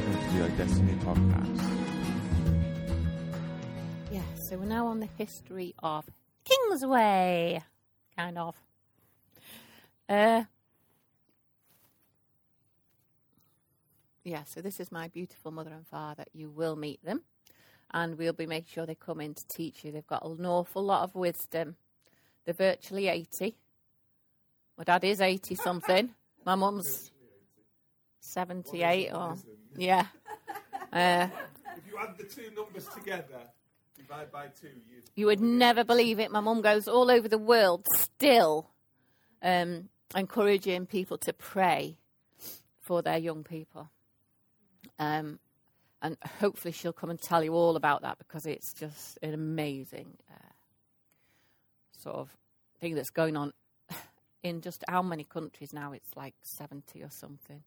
to the Destiny podcast. Yeah, so we're now on the history of Kingsway, kind of. Uh, yeah, so this is my beautiful mother and father. You will meet them, and we'll be making sure they come in to teach you. They've got an awful lot of wisdom. They're virtually 80. My dad is 80 something. My mum's 78 or. Yeah. Uh, If you add the two numbers together, divide by two, you. You would never believe it. My mum goes all over the world still um, encouraging people to pray for their young people. Um, and hopefully she'll come and tell you all about that because it's just an amazing uh, sort of thing that's going on in just how many countries now? It's like 70 or something.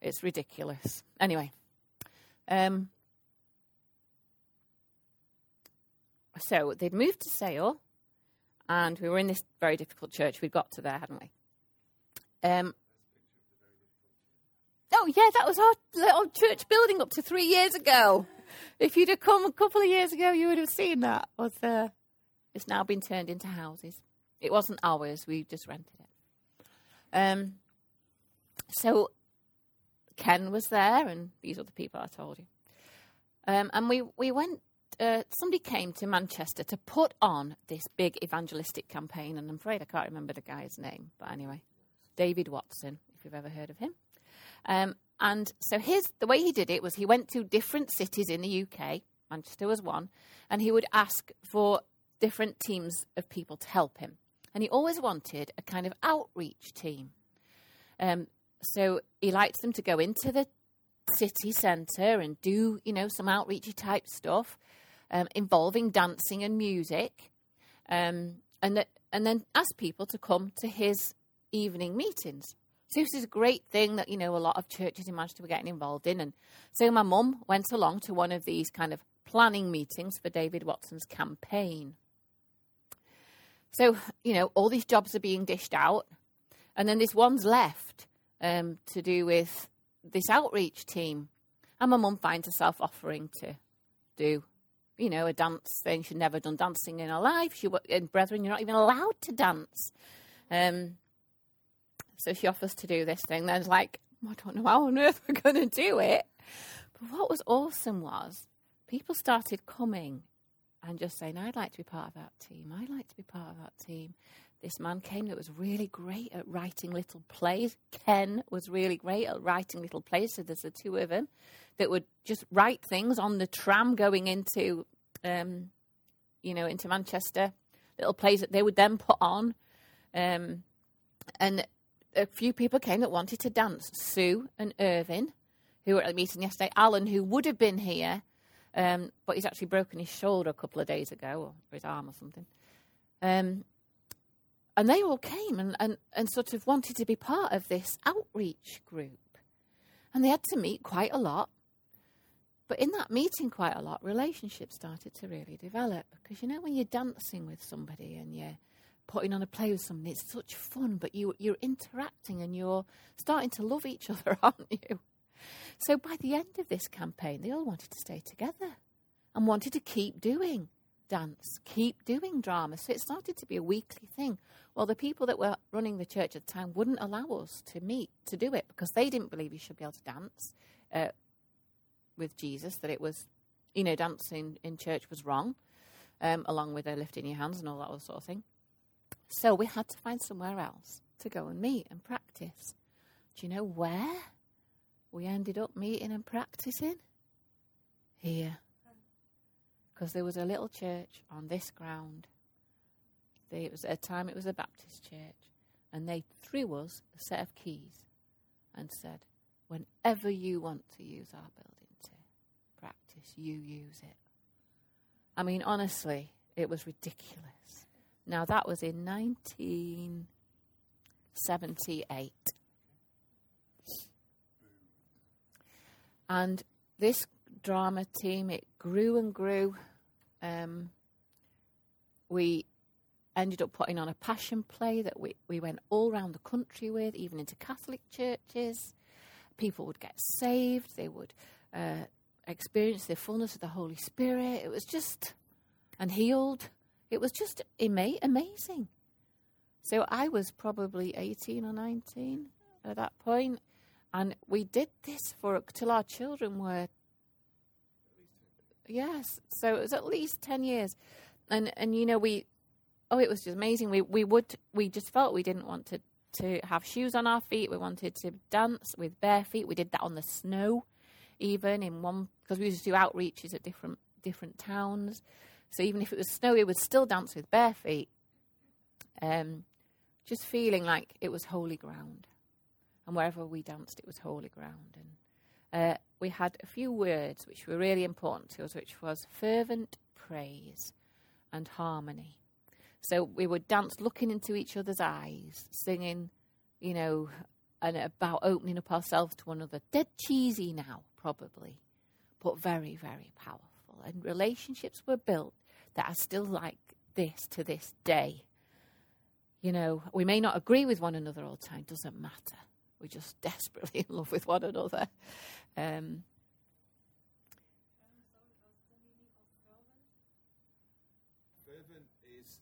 It's ridiculous. Anyway. Um, so they'd moved to Sale, and we were in this very difficult church. We'd got to there, hadn't we? Um, oh yeah, that was our little church building up to three years ago. If you'd have come a couple of years ago, you would have seen that. Was uh, it's now been turned into houses. It wasn't ours; we just rented it. Um, so Ken was there, and these other people I told you. Um, and we we went uh, somebody came to Manchester to put on this big evangelistic campaign, and I'm afraid I can't remember the guy's name, but anyway, David Watson, if you've ever heard of him. Um, and so his the way he did it was he went to different cities in the UK. Manchester was one, and he would ask for different teams of people to help him. And he always wanted a kind of outreach team. Um, so he likes them to go into the city centre and do, you know, some outreachy type stuff um, involving dancing and music, um, and and then ask people to come to his evening meetings. So this is a great thing that you know a lot of churches in Manchester were getting involved in, and so my mum went along to one of these kind of planning meetings for David Watson's campaign. So you know all these jobs are being dished out, and then this one's left um, to do with this outreach team, and my mum finds herself offering to do you know, a dance thing. She'd never done dancing in her life. She and brethren, you're not even allowed to dance. Um, so she offers to do this thing. Then like, I don't know how on earth we're going to do it. But what was awesome was people started coming and just saying, I'd like to be part of that team. I'd like to be part of that team. This man came that was really great at writing little plays. Ken was really great at writing little plays. So there's the two of them that would just write things on the tram going into, um, you know, into Manchester. Little plays that they would then put on. Um, and a few people came that wanted to dance. Sue and Irvin, who were at the meeting yesterday. Alan, who would have been here, um, but he's actually broken his shoulder a couple of days ago, or his arm or something. Um, and they all came and, and, and sort of wanted to be part of this outreach group. And they had to meet quite a lot. But in that meeting, quite a lot, relationships started to really develop. Because you know, when you're dancing with somebody and you're putting on a play with somebody, it's such fun, but you, you're interacting and you're starting to love each other, aren't you? So by the end of this campaign, they all wanted to stay together and wanted to keep doing dance, keep doing drama. So it started to be a weekly thing. Well, the people that were running the church at the time wouldn't allow us to meet to do it because they didn't believe you should be able to dance uh, with Jesus, that it was, you know, dancing in church was wrong, um, along with uh, lifting your hands and all that sort of thing. So we had to find somewhere else to go and meet and practice. Do you know where we ended up meeting and practicing? Here because there was a little church on this ground. They, it was at a time it was a Baptist church, and they threw us a set of keys and said, "Whenever you want to use our building to practice, you use it." I mean, honestly, it was ridiculous. Now that was in 1978, and this drama team it grew and grew um, we ended up putting on a passion play that we, we went all around the country with, even into Catholic churches. people would get saved, they would uh, experience the fullness of the Holy Spirit. It was just, and healed. It was just ama- amazing. So I was probably 18 or 19 at that point, and we did this for till our children were. Yes, so it was at least 10 years. And, and you know, we, oh, it was just amazing. We, we would, we just felt we didn't want to, to have shoes on our feet. We wanted to dance with bare feet. We did that on the snow, even in one, because we used to do outreaches at different, different towns. So even if it was snowy, we would still dance with bare feet. Um, just feeling like it was holy ground. And wherever we danced, it was holy ground. And uh, we had a few words which were really important to us, which was fervent praise and harmony. So we would dance looking into each other's eyes, singing, you know, and about opening up ourselves to one another. Dead cheesy now, probably, but very, very powerful. And relationships were built that are still like this to this day. You know, we may not agree with one another all the time, doesn't matter. We're just desperately in love with one another. Um, Fervent is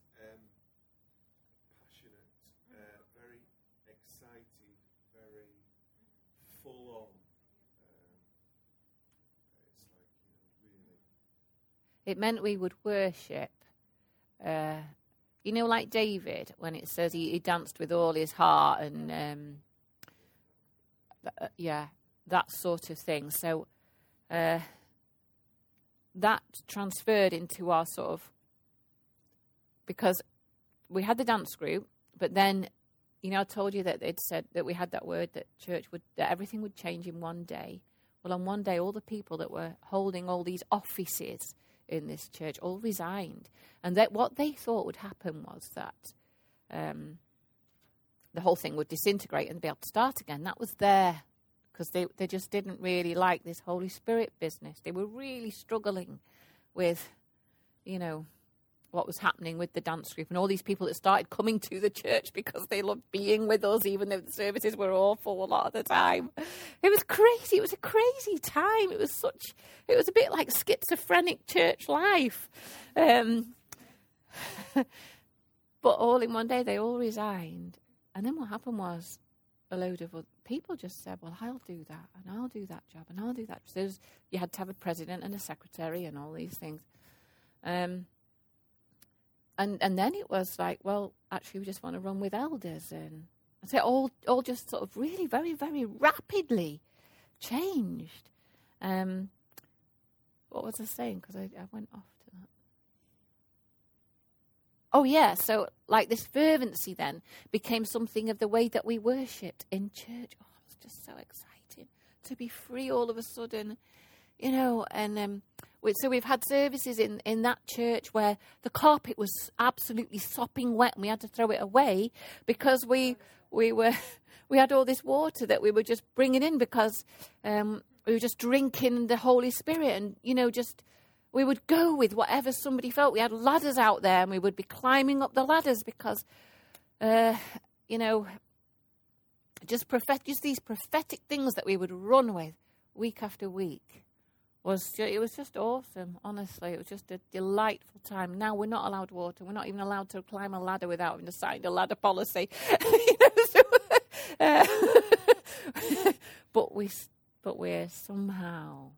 passionate, very excited, very full on. It's like, you know, really. it meant we would worship. Uh, you know, like David, when it says he, he danced with all his heart and, um, uh, yeah, that sort of thing. So uh, that transferred into our sort of, because we had the dance group, but then, you know, I told you that they'd said that we had that word that church would, that everything would change in one day. Well, on one day, all the people that were holding all these offices in this church all resigned. And that what they thought would happen was that um, the whole thing would disintegrate and be able to start again. That was there because they, they just didn't really like this Holy Spirit business. They were really struggling with, you know, what was happening with the dance group and all these people that started coming to the church because they loved being with us, even though the services were awful a lot of the time. It was crazy. It was a crazy time. It was such, it was a bit like schizophrenic church life. Um, but all in one day, they all resigned. And then what happened was a load of people just said, well, I'll do that and I'll do that job and I'll do that. So you had to have a president and a secretary and all these things. Um, and and then it was like, well, actually, we just want to run with elders, and I say all all just sort of really very very rapidly changed. Um, what was I saying? Because I, I went off. Oh yeah, so like this fervency then became something of the way that we worshipped in church. Oh, it was just so exciting to be free all of a sudden, you know. And um, we, so we've had services in in that church where the carpet was absolutely sopping wet, and we had to throw it away because we we were we had all this water that we were just bringing in because um, we were just drinking the Holy Spirit, and you know just we would go with whatever somebody felt. We had ladders out there, and we would be climbing up the ladders because, uh, you know, just prophet, just these prophetic things that we would run with week after week was ju- it was just awesome. Honestly, it was just a delightful time. Now we're not allowed water. We're not even allowed to climb a ladder without having to sign a ladder policy. So, uh, but we, but we're somehow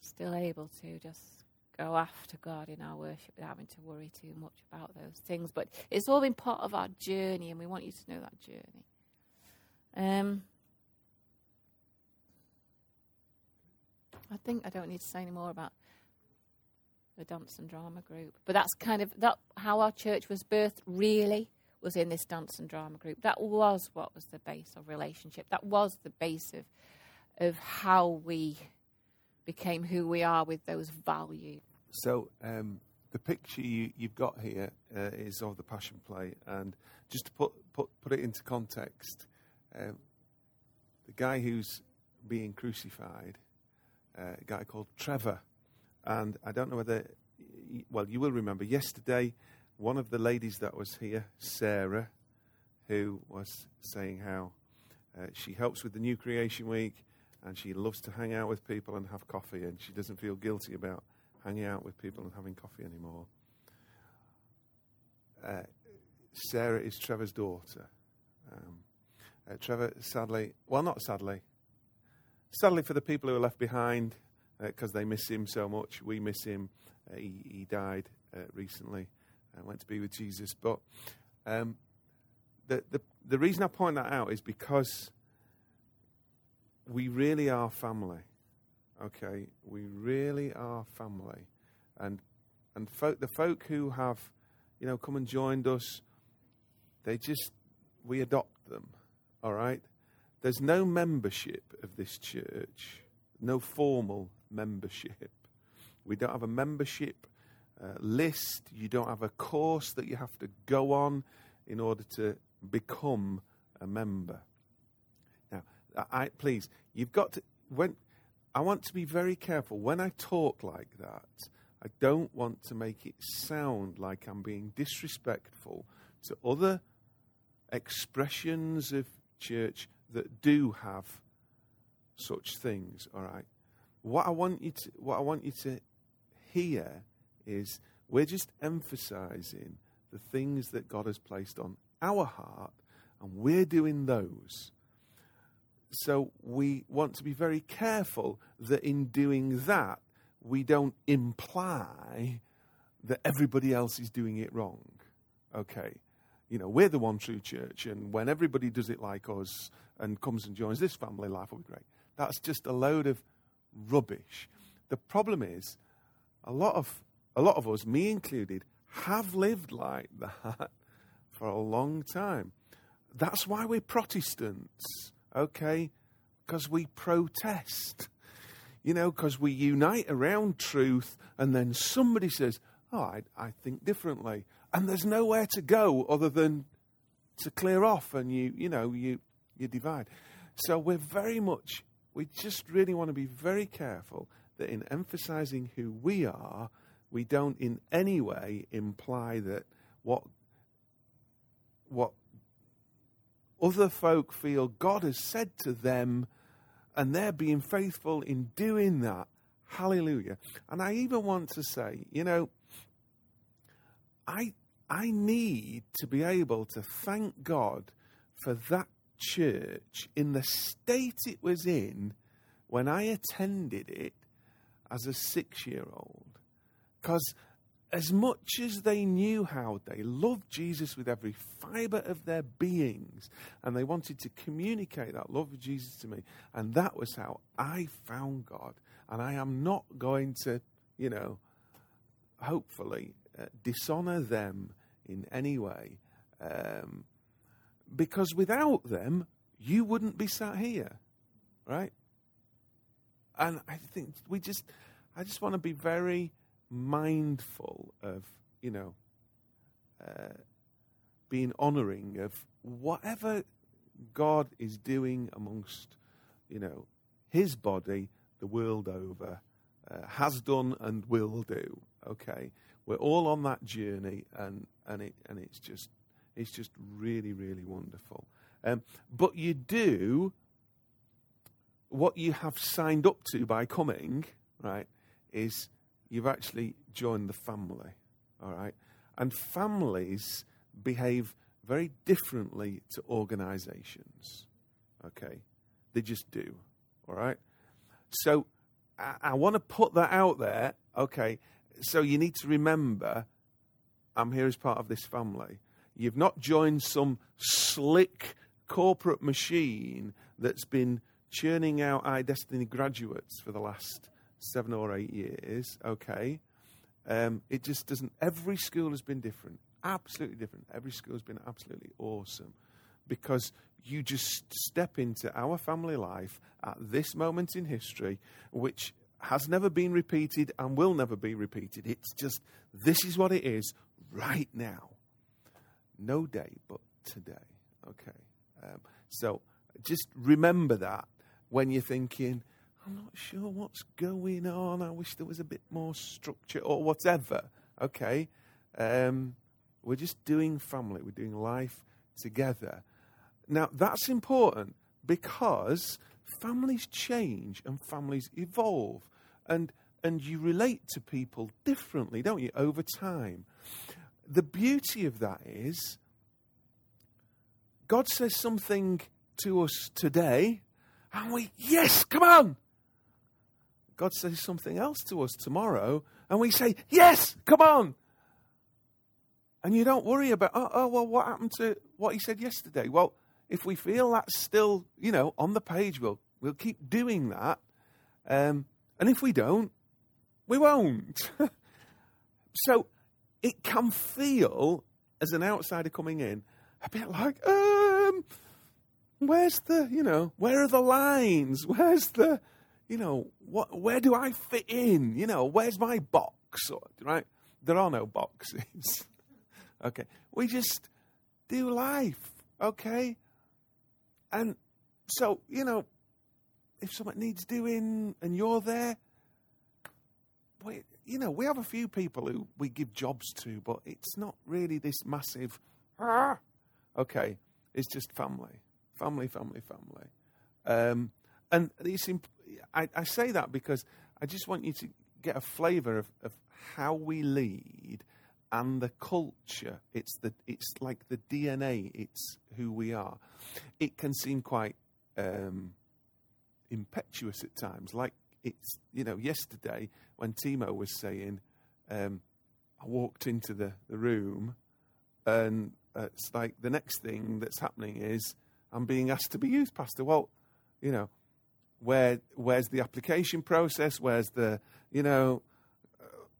still able to just go after God in our worship without having to worry too much about those things. But it's all been part of our journey, and we want you to know that journey. Um, I think I don't need to say any more about the dance and drama group, but that's kind of that how our church was birthed. Really, was in this dance and drama group. That was what was the base of relationship. That was the base of of how we became who we are with those values. So um, the picture you, you've got here uh, is of the Passion Play, and just to put put put it into context, um, the guy who's being crucified, uh, a guy called Trevor, and I don't know whether, well, you will remember yesterday, one of the ladies that was here, Sarah, who was saying how Uh, she helps with the New Creation Week, and she loves to hang out with people and have coffee, and she doesn't feel guilty about hanging out with people and having coffee anymore. Uh, Sarah is Trevor's daughter. Um, uh, Trevor, sadly, well, not sadly, sadly for the people who are left behind because they miss him so much. We miss him. Uh, he, he died uh, recently and went to be with Jesus. But um, the, the, the reason I point that out is because we really are family. Okay, we really are family, and and folk, the folk who have, you know, come and joined us, they just we adopt them. All right, there's no membership of this church, no formal membership. We don't have a membership uh, list. You don't have a course that you have to go on in order to become a member. I, please, you've got to when I want to be very careful when I talk like that. I don't want to make it sound like I'm being disrespectful to other expressions of church that do have such things. All right. What I want you to what I want you to hear is we're just emphasizing the things that God has placed on our heart, and we're doing those. So we want to be very careful that in doing that, we don't imply that everybody else is doing it wrong. Okay. You know, we're the one true church, and when everybody does it like us and comes and joins this family, life will be great. That's just a load of rubbish. The problem is, a lot of a lot of us, me included, have lived like that for a long time. That's why we're Protestants, okay? Because we protest. You know, because we unite around truth, and then somebody says, Oh, I, I think differently. And there's nowhere to go other than to clear off, and you, you know, you, you divide. So we're very much, we just really want to be very careful that in emphasizing who we are, we don't in any way imply that what what other folk feel God has said to them and they're being faithful in doing that. Hallelujah. And I even want to say, you know, I I need to be able to thank God for that church in the state it was in when I attended it as a six year old. Because as much as they knew how they loved Jesus with every fiber of their beings, and they wanted to communicate that love of Jesus to me, and that was how I found God. And I am not going to, you know, hopefully uh, dishonor them in any way, um, because without them, you wouldn't be sat here, right? And I think we just, I just want to be very mindful of, you know, uh, being honoring of whatever God is doing amongst, you know, his body the world over, uh, has done and will do. Okay, we're all on that journey, and and it and it's just it's just really really wonderful. Um, but you do what you have signed up to by coming, right? Is you've actually joined the family. All right? And families behave very differently to organizations. Okay? They just do. All right? So I, I want to put that out there. Okay? So you need to remember I'm here as part of this family. You've not joined some slick corporate machine that's been churning out iDestiny graduates for the last seven or eight years, okay. Um, it just doesn't. Every school has been different, absolutely different. Every school has been absolutely awesome because you just step into our family life at this moment in history, which has never been repeated and will never be repeated. It's just, this is what it is right now. No day but today. Okay. Um, so just remember that when you're thinking, I'm not sure what's going on. I wish there was a bit more structure or whatever. Okay. Um, we're just doing family, we're doing life together. Now, that's important because families change and families evolve, and and you relate to people differently, don't you, over time. The beauty of that is God says something to us today, and we, yes, come on. God says something else to us tomorrow, and we say, yes, come on. And you don't worry about, oh, oh, well, what happened to what he said yesterday? Well, if we feel that's still, you know, on the page, we'll, we'll keep doing that. Um, and if we don't, we won't. so it can feel, as an outsider coming in, a bit like, um, where's the, you know, where are the lines? Where's the, you know, what, where do I fit in? You know, where's my box? Right? There are no boxes. okay. We just do life. Okay. And so, you know, if something needs doing and you're there, we, you know, we have a few people who we give jobs to, but it's not really this massive, ah, okay, it's just family, family, family, family. Um, and it's I, I, say that because I just want you to get a flavour of, of how we lead and the culture. It's the it's like the DNA. It's who we are. It can seem quite um, impetuous at times. Like it's you know yesterday when Timo was saying, um, I walked into the, the room, and it's like the next thing that's happening is I'm being asked to be youth pastor. Well, you know, where where's the application process? Where's the you know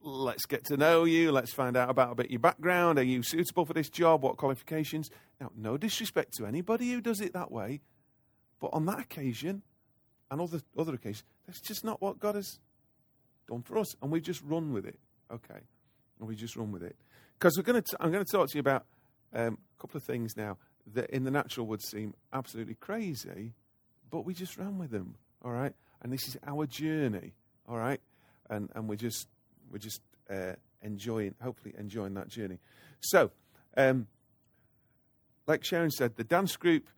let's get to know you. Let's find out about a bit your background. Are you suitable for this job? What qualifications? Now, no disrespect to anybody who does it that way, but on that occasion and other other occasions, that's just not what God has done for us, and we just run with it. Okay, and we just run with it because we're going to. I'm going to talk to you about um, a couple of things now that in the natural would seem absolutely crazy, but we just ran with them. All right, and this is our journey. All right, and and we're just we're just uh, enjoying, hopefully, enjoying that journey. So, um, like Sharon said, the dance group,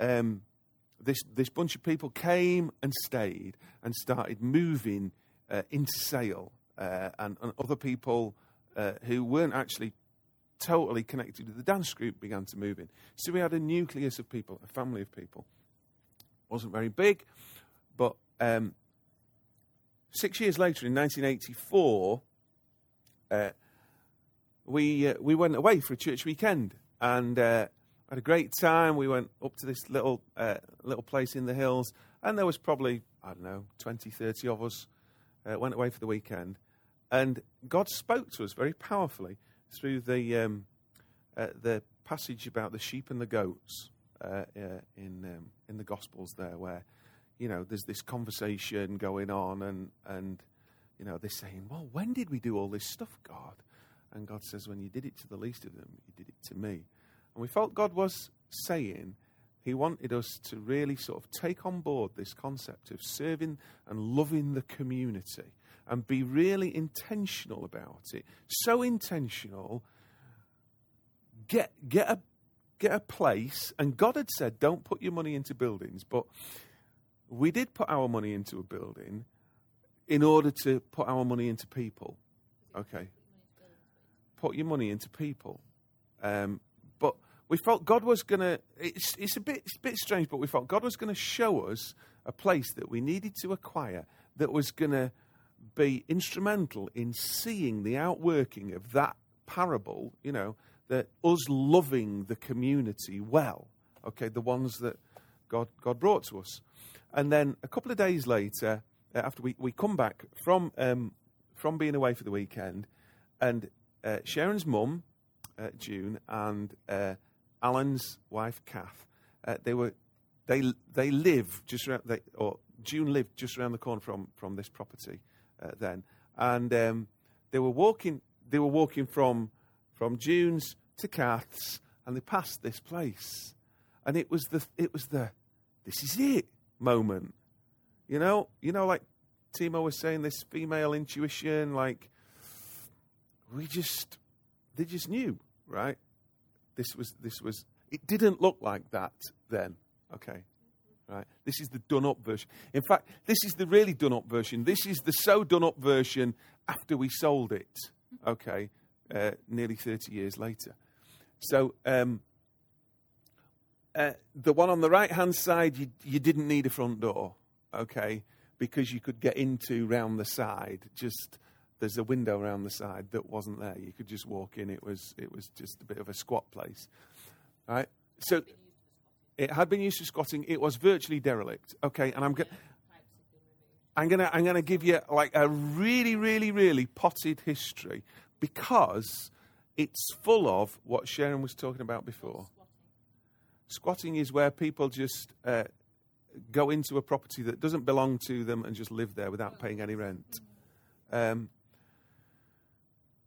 um, this this bunch of people came and stayed and started moving uh, into Sale, uh, and, and, other people uh, who weren't actually totally connected to the dance group began to move in. So we had a nucleus of people, a family of people. wasn't very big, but um, Six years later, in 1984, uh, we uh, we went away for a church weekend and uh, had a great time. We went up to this little uh, little place in the hills, and there was probably I don't know 20, 30 of us. Uh, went away for the weekend, and God spoke to us very powerfully through the um, uh, the passage about the sheep and the goats in um, in the Gospels there, where you know, there's this conversation going on, and, and, you know, they're saying, well, when did we do all this stuff, God? And God says, when you did it to the least of them, you did it to me. And we felt God was saying, He wanted us to really sort of take on board this concept of serving and loving the community and be really intentional about it. So intentional, get, get, a, get a place. And God had said, don't put your money into buildings, but we did put our money into a building in order to put our money into people. Okay. Put your money into people. Um, but we felt God was going to, it's, it's, a bit, it's a bit strange, but we felt God was going to show us a place that we needed to acquire that was going to be instrumental in seeing the outworking of that parable, you know, that us loving the community well, okay, the ones that God, God brought to us. And then a couple of days later, uh, after we, we come back from, um, from being away for the weekend, and uh, Sharon's mum, uh, June, and uh, Alan's wife, Kath, uh, they were they they live just around they, or June lived just around the corner from from this property uh, then, and um, they were walking they were walking from from June's to Kath's, and they passed this place, and it was the it was the this is it moment. You know, you know, like Timo was saying, this female intuition, like we just they just knew, right? This was this was it didn't look like that then. Okay. Right? This is the done up version. In fact, this is the really done up version. This is the so done up version after we sold it. Okay, uh, nearly 30 years later. So um, uh, the one on the right hand side, you, you didn't need a front door, okay, because you could get into round the side. Just there's a window around the side that wasn't there. You could just walk in. It was it was just a bit of a squat place, right? So it had been used for squatting. It was virtually derelict. Okay, and I'm going. I'm gonna I'm gonna give you like a really really really potted history because it's full of what Sharon was talking about before. Squatting is where people just uh, go into a property that doesn't belong to them and just live there without paying any rent. Um,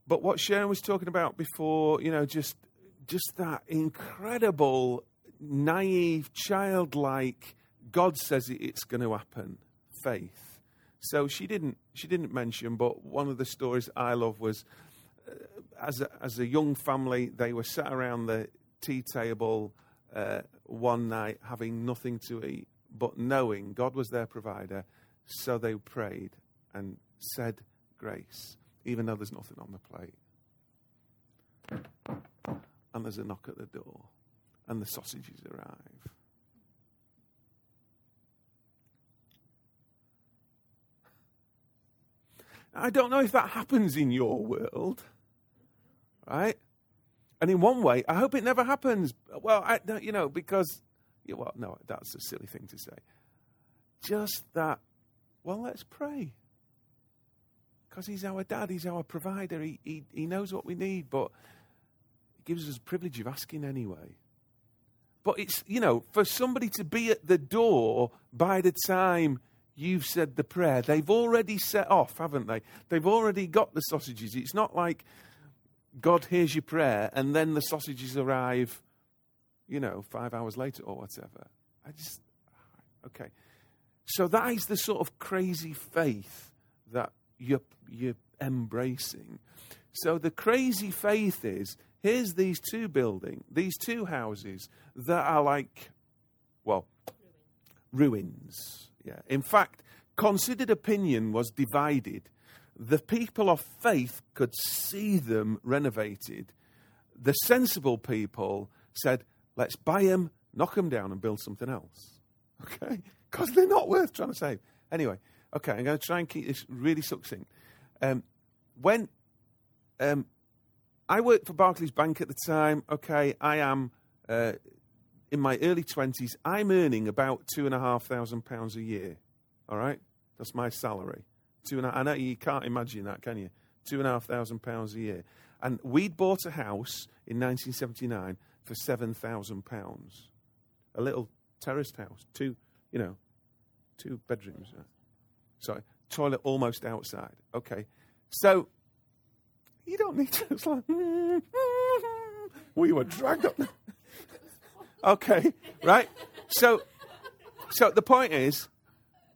but what Sharon was talking about before, you know, just just that incredible, naive, childlike, God says it, it's going to happen, faith. So she didn't she didn't mention, but one of the stories I love was uh, as a, as a young family, they were sat around the tea table uh, one night having nothing to eat, but knowing God was their provider, so they prayed and said grace, even though there's nothing on the plate. And there's a knock at the door, and the sausages arrive. I don't know if that happens in your world, right? And in one way, I hope it never happens. Well, I, you know, because, well, no, that's a silly thing to say. Just that, well, let's pray. Because he's our dad, he's our provider, he, he, he knows what we need, but he gives us the privilege of asking anyway. But it's, you know, for somebody to be at the door by the time you've said the prayer, they've already set off, haven't they? They've already got the sausages. It's not like God hears your prayer and then the sausages arrive, you know, five hours later or whatever. I just, okay. So that is the sort of crazy faith that you're, you're embracing. So the crazy faith is here's these two buildings, these two houses that are like, well, ruins. Yeah. In fact, considered opinion was divided the people of faith could see them renovated. The sensible people said, let's buy them, knock them down, and build something else. Okay? Because they're not worth trying to save. Anyway, okay, I'm going to try and keep this really succinct. Um, when um, I worked for Barclays Bank at the time, okay, I am uh, in my early 20s, I'm earning about £2,500 a year. All right? That's my salary. Two and a, I know you can't imagine that, can you? Two and a half thousand pounds a year. And we'd bought a house in 1979 for seven thousand pounds, a little terraced house, two, you know, two bedrooms. Sorry, toilet almost outside. Okay, so you don't need to. It's like we were dragged up. okay, right. So, so the point is,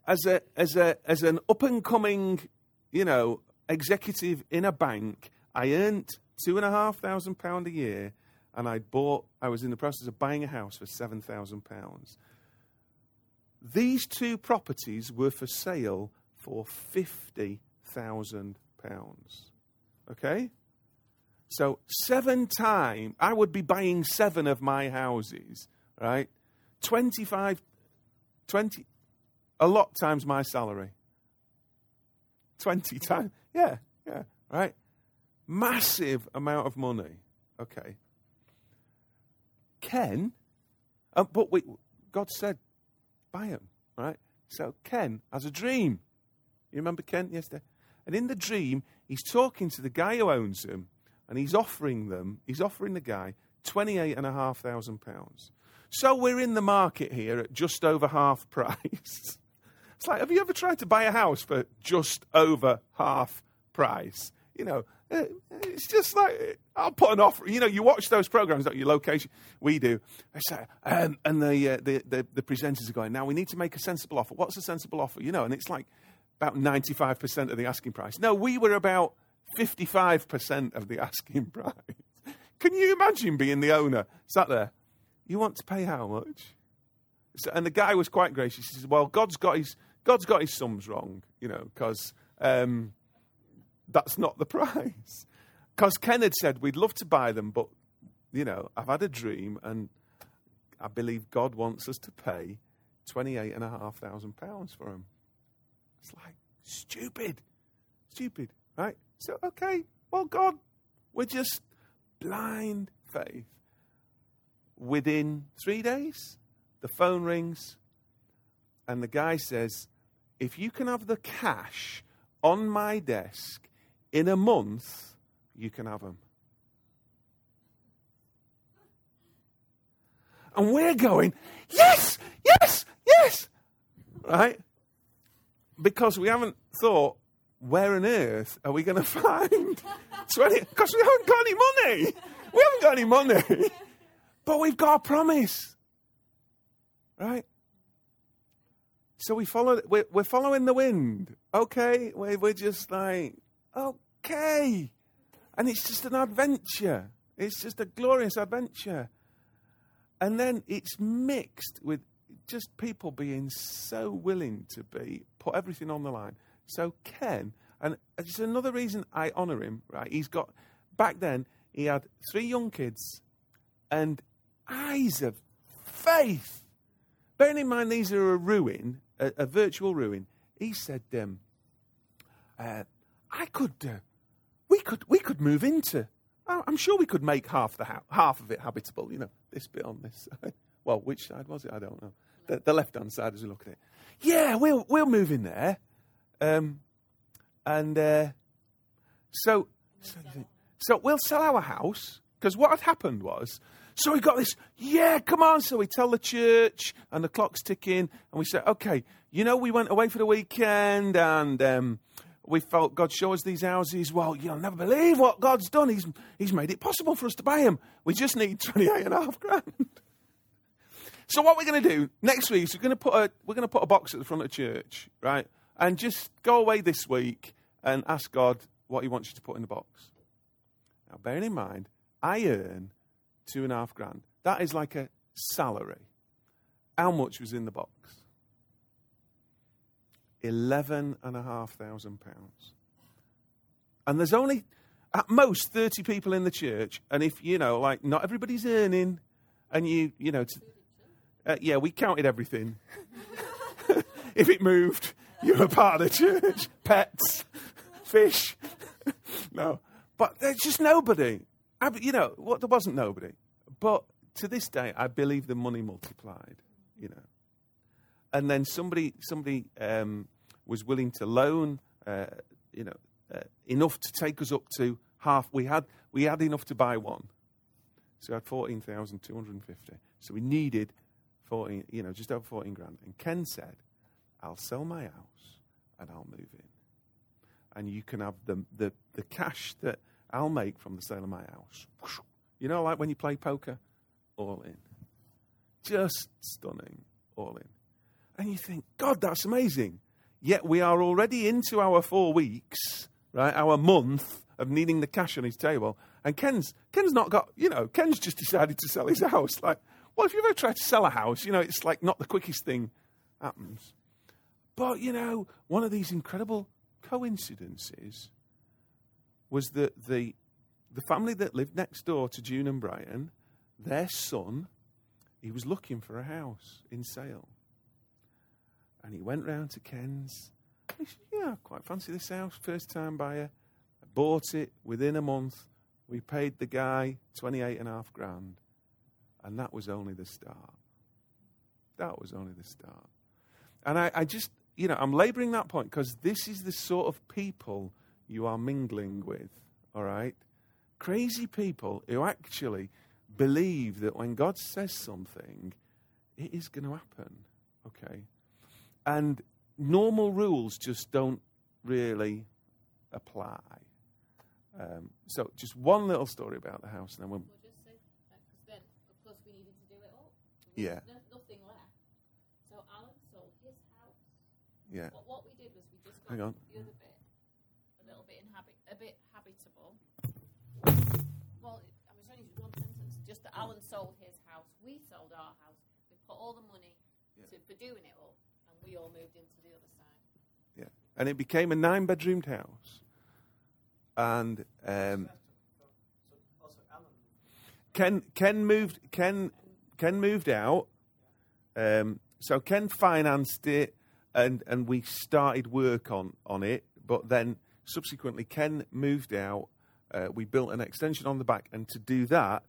as a as a as an up and coming, you know, executive in a bank, I earned two and a half thousand pound a year, and I bought. I was in the process of buying a house for seven thousand pounds. These two properties were for sale for fifty thousand pounds. Okay, so seven times I would be buying seven of my houses, right? 25, 20, a lot times my salary. 20 times. Yeah, yeah, right? Massive amount of money. Okay. Ken, uh, but we, God said, buy him, right? So Ken has a dream. You remember Ken yesterday? And in the dream, he's talking to the guy who owns him, and he's offering them, he's offering the guy £28,500. So we're in the market here at just over half price. It's like, have you ever tried to buy a house for just over half price? You know, eh, it's just like I'll put an offer. You know, you watch those programs at your location. We do. Um, and the, uh, the, the the presenters are going. Now we need to make a sensible offer. What's a sensible offer? You know, and it's like about ninety five percent of the asking price. No, we were about fifty five percent of the asking price. Can you imagine being the owner sat there? You want to pay how much? So, and the guy was quite gracious. He says, "Well, God's got his God's got his sums wrong, you know, because um, that's not the price." Because Ken had said we'd love to buy them, but you know, I've had a dream, and I believe God wants us to pay twenty-eight and a half thousand pounds for them. It's like stupid, stupid, right? So okay, well, God, we're just blind faith. Within three days, the phone rings, and the guy says, If you can have the cash on my desk in a month, you can have them. And we're going, Yes, yes, yes, right? Because we haven't thought, where on earth are we going to find 20? Because we haven't got any money. We haven't got any money. But we've got a promise. Right? So we follow, we're, we're following the wind. Okay? We're, we're just like, okay. And it's just an adventure. It's just a glorious adventure. And then it's mixed with just people being so willing to be, put everything on the line. So Ken, and it's another reason I honour him, right? He's got, back then, he had three young kids and eyes of faith. Bearing in mind these are a ruin, a, a virtual ruin, he said, um, uh, I could, uh, we could, we could move into, I'm sure we could make half the ha- half of it habitable, you know, this bit on this side. Well, which side was it? I don't know. The, the left hand side as we look at it. Yeah, we'll, we'll move in there. Um, and uh, so, so, so we'll sell our house because what had happened was, so we got this. Yeah, come on. So we tell the church, and the clock's ticking, and we say, okay, you know, we went away for the weekend, and um, we felt God show us these houses. Well, you'll never believe what God's done. He's He's made it possible for us to buy them. We just need twenty eight and a half grand. So what we're going to do next week is we're going to put a we're going to put a box at the front of the church, right? And just go away this week and ask God what He wants you to put in the box. Now, bearing in mind, I earn two and a half grand. That is like a salary. How much was in the box? Eleven and a half thousand pounds. And there's only at most 30 people in the church. And if, you know, like not everybody's earning, and you, you know, t- uh, yeah, we counted everything. if it moved, you were part of the church. Pets, fish. no. But there's just nobody. I, you know, what, there wasn't nobody. But to this day, I believe the money multiplied, you know. And then somebody, somebody um, was willing to loan, uh, you know, uh, enough to take us up to half. We had, we had enough to buy one. So we had 14,250. So we needed 14, you know, just over 14 grand. And Ken said, I'll sell my house and I'll move in. And you can have the, the, the cash that I'll make from the sale of my house. You know, like when you play poker? All in. Just stunning. All in. And you think, God, that's amazing. Yet we are already into our four weeks, right? Our month of needing the cash on his table. And Ken's, Ken's not got, you know, Ken's just decided to sell his house. Like, well, if you've ever tried to sell a house, you know, it's like not the quickest thing happens. But, you know, one of these incredible coincidences was that the, the family that lived next door to June and Brian, their son, he was looking for a house in Sale. And he went round to Ken's. He said, Yeah, I quite fancy this house. First time buyer. I bought it within a month. We paid the guy 28 and a half grand. And that was only the start. That was only the start. And I, I just, you know, I'm laboring that point because this is the sort of people you are mingling with, all right? Crazy people who actually believe that when God says something, it is going to happen, okay? And normal rules just don't really apply. Um, so, just one little story about the house, and then we'll. We'll just say that because then, of course, we needed to do it all. Yeah. No, nothing left. So Alan sold his house. Yeah. What, what we did was we just got Hang on. the other bit a little bit inhabit, a bit habitable. Well, I mean, it's only one sentence. Just that Alan sold his house. We sold our house. We put all the money to, for doing it all, and we all moved into the other side. Yeah. And it became a nine bedroomed house. And um, Ken Ken moved Ken Ken moved out. Um, so Ken financed it and, and we started work on, on it, but then subsequently Ken moved out. Uh, we built an extension on the back, and to do that,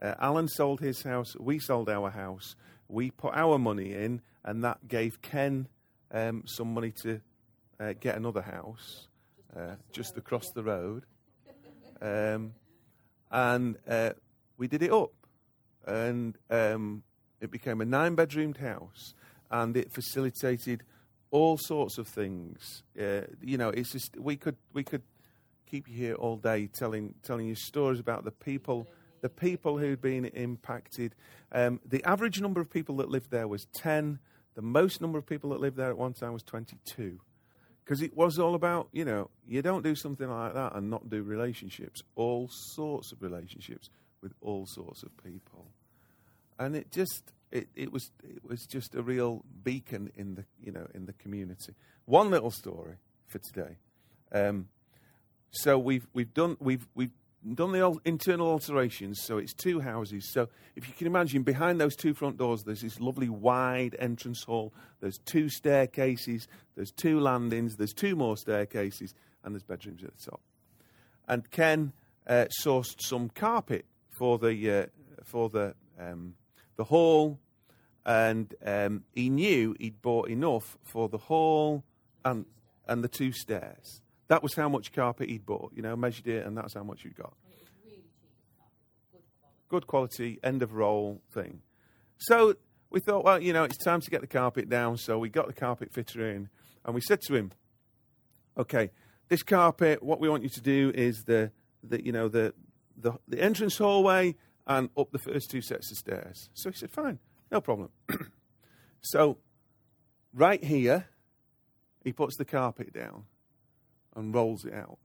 uh, Alan sold his house, we sold our house, we put our money in, and that gave Ken um, some money to uh, get another house uh, just across the road. Um, and uh, we did it up, and um, it became a nine bedroomed house, and it facilitated all sorts of things. Uh, you know, it's just we could we could keep you here all day telling telling you stories about the people the people who'd been impacted. Um, the average number of people that lived there was ten. The most number of people that lived there at one time was twenty two. Because it was all about, you know, you don't do something like that and not do relationships, all sorts of relationships with all sorts of people. And it just, it, it was it was just a real beacon in the you know in the community. One little story for today. Um, so we've we've done we've we've done the al- internal alterations. So it's two houses. So if you can imagine, behind those two front doors, there's this lovely wide entrance hall. There's two staircases. There's two landings. There's two more staircases, and there's bedrooms at the top. And Ken uh, sourced some carpet for the uh, for the um, the hall, and um, he knew he'd bought enough for the hall and and the two stairs. That was how much carpet he'd bought. You know, measured it, and that's how much you'd got. Good quality, end of roll thing. So we thought, well, you know, it's time to get the carpet down. So we got the carpet fitter in, and we said to him, "Okay, this carpet. What we want you to do is the, the you know, the the, the entrance hallway and up the first two sets of stairs." So he said, "Fine, no problem." so right here, he puts the carpet down and rolls it out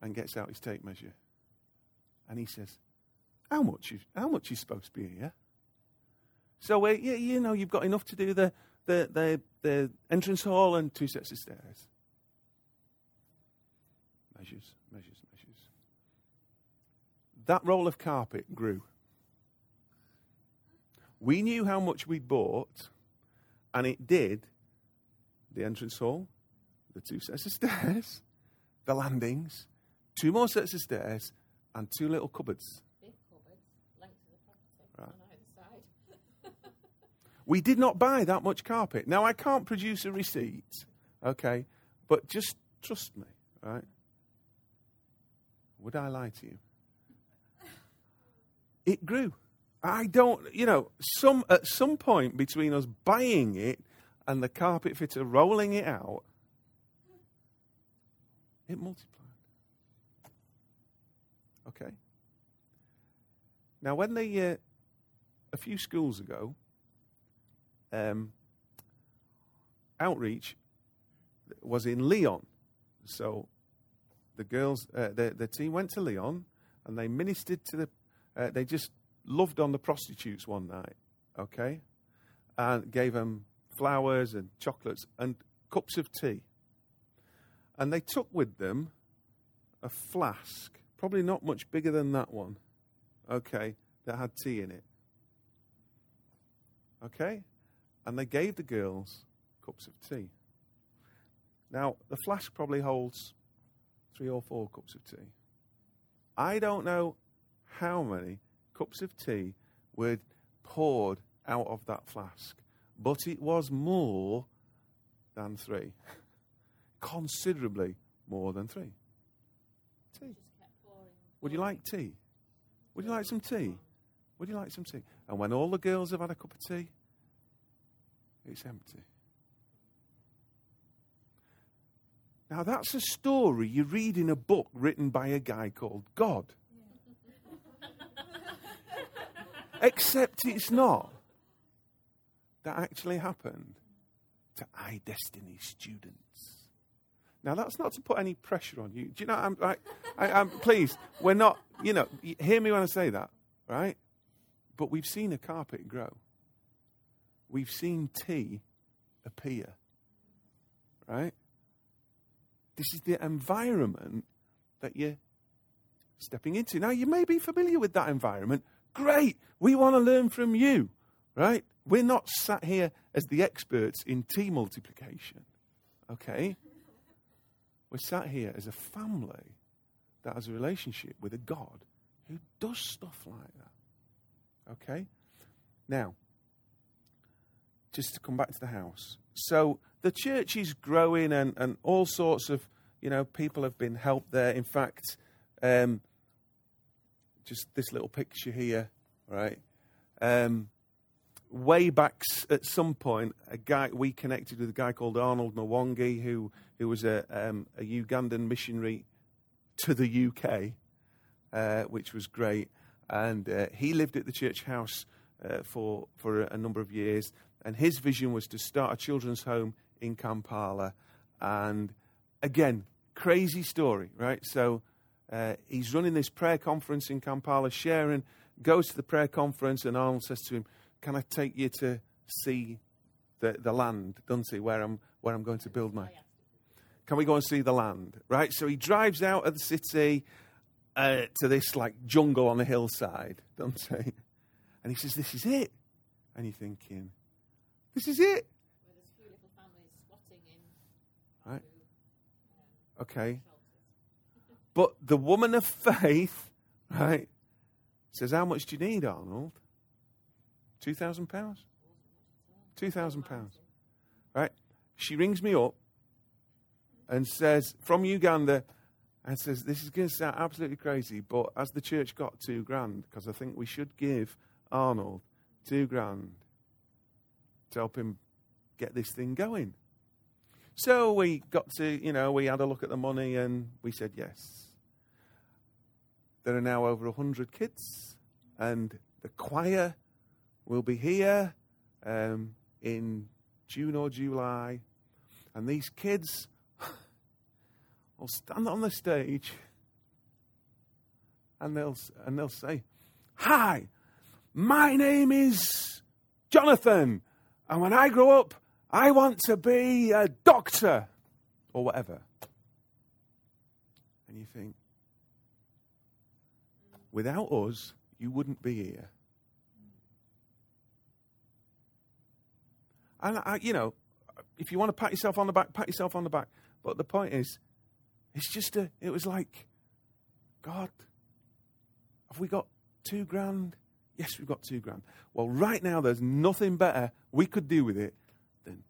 and gets out his tape measure. And he says, How much is, how much is supposed to be here? So, uh, you, you know, you've got enough to do the, the, the, the entrance hall and two sets of stairs. Measures, measures, measures. That roll of carpet grew. We knew how much we bought, and it did the entrance hall, the two sets of stairs, the landings, two more sets of stairs, and two little cupboards. Big cupboards, length of the property Right. on either side. We did not buy that much carpet. Now, I can't produce a receipt, okay, but just trust me, right? Would I lie to you? It grew. I don't, you know, some at some point between us buying it and the carpet fitter rolling it out, it multiplied. Okay. Now, when they, uh, a few schools ago, um, outreach was in Leon. So the girls, uh, the, the team went to Leon and they ministered to the, uh, they just loved on the prostitutes one night, okay? And gave them flowers and chocolates and cups of tea. And they took with them a flask, probably not much bigger than that one, okay, that had tea in it. Okay? And they gave the girls cups of tea. Now, the flask probably holds three or four cups of tea. I don't know how many cups of tea were poured out of that flask, but it was more than three. Considerably more than three. Tea. Would you like tea? Would you like some tea? Would you like some tea? And when all the girls have had a cup of tea, it's empty. Now, that's a story you read in a book written by a guy called God. Except it's not. That actually happened to iDestiny students. Now, that's not to put any pressure on you. Do you know, I'm like, I, I'm, please, we're not, you know, hear me when I say that, right? But we've seen a carpet grow. we've seen tea appear. Right? This is the environment that you're stepping into. Now, you may be familiar with that environment. Great. We want to learn from you. Right? We're not sat here as the experts in tea multiplication. Okay? We're sat here as a family that has a relationship with a God who does stuff like that. Okay? Now, just to come back to the house. So the church is growing and, and all sorts of, you know, people have been helped there. In fact, um, just this little picture here, right? Um, way back at some point, a guy we connected with a guy called Arnold Mwangi, who who was a um, a Ugandan missionary to the UK, uh, which was great. And uh, he lived at the church house uh, for for a number of years. And his vision was to start a children's home in Kampala. And again, crazy story, right? So uh, he's running this prayer conference in Kampala. Sharon goes to the prayer conference, and Arnold says to him, "Can I take you to see the, the land, Dunsi, where I'm where I'm going to build my? Can we go and see the land?" Right. So he drives out of the city uh, to this like jungle on a hillside, Dunsi, and he says, "This is it." And you're thinking, "This is it." Right. there's a few little families squatting in Right. Okay. But the woman of faith, right, says, How much do you need, Arnold? Two thousand pounds? Two thousand pounds. Right? She rings me up and says, from Uganda, and says, This is going to sound absolutely crazy, but as the church got two grand, because I think we should give Arnold two grand to help him get this thing going. So we got to, you know, we had a look at the money and we said yes. There are now over 100 kids, and the choir will be here um, in June or July. And these kids will stand on the stage and they'll, and they'll say, Hi, my name is Jonathan, and when I grow up, I want to be a doctor or whatever. And you think, without us, you wouldn't be here. And, I, you know, if you want to pat yourself on the back, pat yourself on the back. But the point is, it's just a, it was like, God, have we got two grand? Yes, we've got two grand. Well, right now, there's nothing better we could do with it than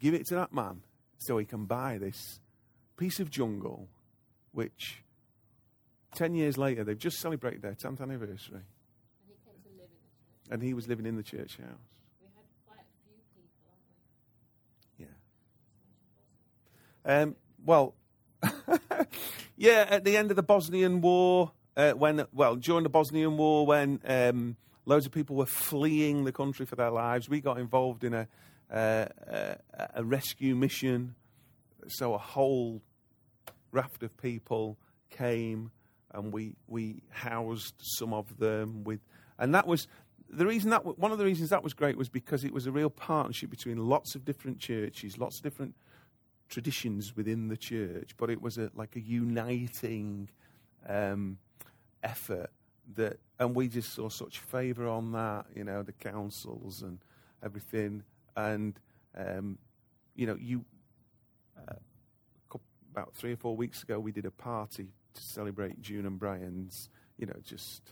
give it to that man so he can buy this piece of jungle, which 10 years later, they've just celebrated their 10th anniversary. And he came to live in the church. And he was living in the church house. We had quite a few people, haven't we? Yeah. Um, well, yeah, at the end of the Bosnian War, uh, when, well, during the Bosnian War, when um, loads of people were fleeing the country for their lives, we got involved in a, uh, a, a rescue mission. So a whole raft of people came and we, we housed some of them with, and that was, the reason that, one of the reasons that was great was because it was a real partnership between lots of different churches, lots of different traditions within the church, but it was a, like a uniting um, effort that, and we just saw such favour on that, you know, the councils and everything, and um, you know, you uh, about three or four weeks ago, we did a party to celebrate June and Brian's, you know, just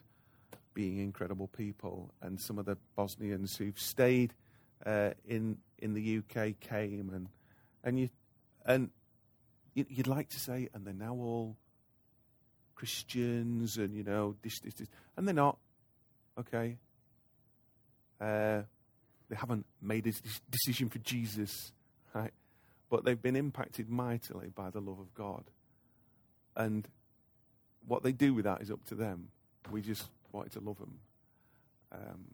being incredible people, and some of the Bosnians who've stayed uh, in in the UK came, and and you and you- you'd like to say, and they're now all Christians, and you know, this, this, this, and they're not. Okay. Uh, they haven't made a decision for Jesus, right? But they've been impacted mightily by the love of God, and what they do with that is up to them. We just wanted to love them. Um,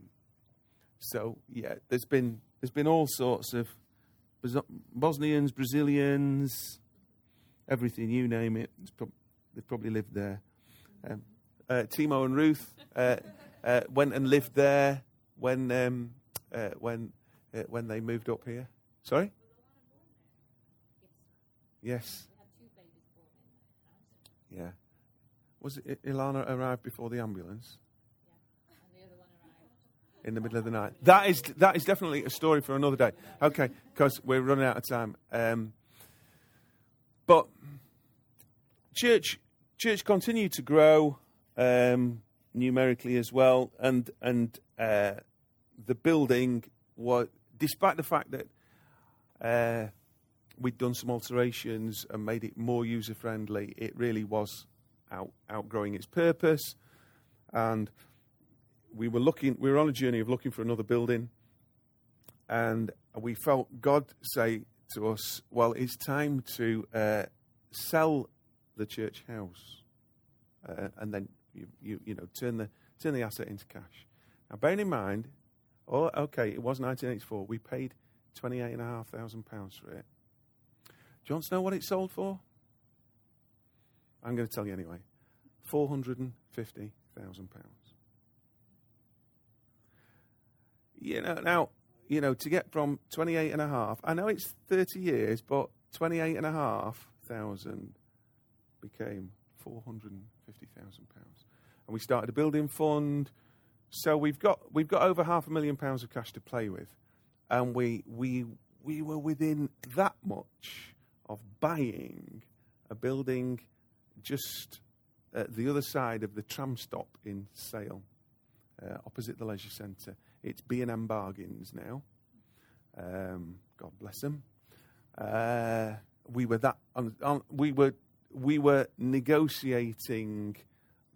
so yeah, there's been there's been all sorts of Bos- Bosnians, Brazilians, everything you name it. Prob- they've probably lived there. Um, uh, Timo and Ruth uh, uh, went and lived there when um, uh, when uh, when they moved up here. Sorry. Yes. Yeah. Was it Ilana arrived before the ambulance? In the middle of the night. That is that is definitely a story for another day. Okay, because we're running out of time. Um, but church church continued to grow um, numerically as well, and and uh, the building was, despite the fact that uh, we'd done some alterations and made it more user friendly, it really was out, outgrowing its purpose, and we were looking. We were on a journey of looking for another building, and we felt God say to us, "Well, it's time to uh, sell the church house, uh, and then you, you, you know turn the turn the asset into cash." Now, bearing in mind, oh, okay, it was 1984. We paid twenty-eight and a half thousand pounds for it. Do you want to know what it sold for? I'm going to tell you anyway. Four hundred and fifty thousand pounds. You know, now, you know, to get from 28 and a half, I know it's 30 years, but 28 and a half thousand became 450,000 pounds. And we started a building fund. So we've got, we've got over half a million pounds of cash to play with. And we, we, we were within that much of buying a building just at the other side of the tram stop in Sale, uh, opposite the leisure centre. It's B&M Bargains now. Um, God bless them. Uh, we were that on, on, we were we were negotiating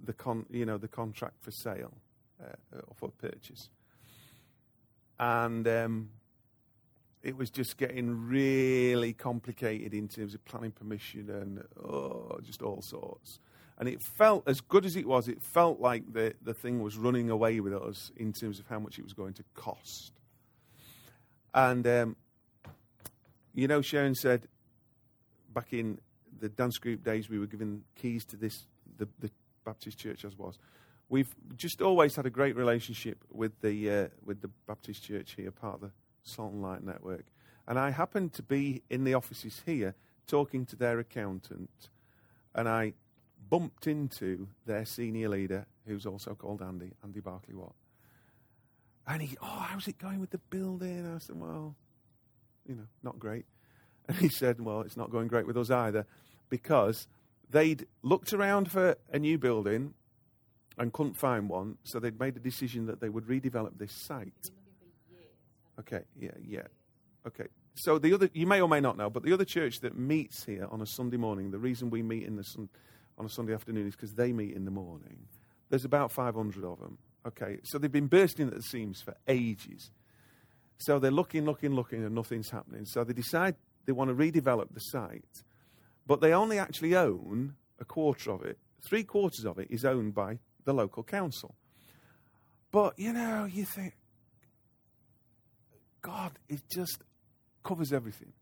the con, you know the contract for sale uh, or for purchase, and um, it was just getting really complicated in terms of planning permission and oh, just all sorts. And it felt, as good as it was, it felt like the, the thing was running away with us in terms of how much it was going to cost. And, um, you know, Sharon said back in the dance group days, we were given keys to this, the, the Baptist church as was. We've just always had a great relationship with the, uh, with the Baptist church here, part of the Salt and Light Network. And I happened to be in the offices here talking to their accountant, and I bumped into their senior leader, who's also called Andy, Andy Barkley Watt. And he, oh, how's it going with the building? I said, well, you know, not great. And he said, well, it's not going great with us either, because they'd looked around for a new building and couldn't find one, so they'd made a decision that they would redevelop this site. Okay, yeah, yeah. Okay. So the other, you may or may not know, but the other church that meets here on a Sunday morning, the reason we meet in the sun, on a Sunday afternoon is because they meet in the morning. There's about 500 of them. Okay, so they've been bursting at the seams for ages. So they're looking, looking, looking, and nothing's happening. So they decide they want to redevelop the site, but they only actually own a quarter of it. Three quarters of it is owned by the local council. But, you know, you think, God, it just covers everything.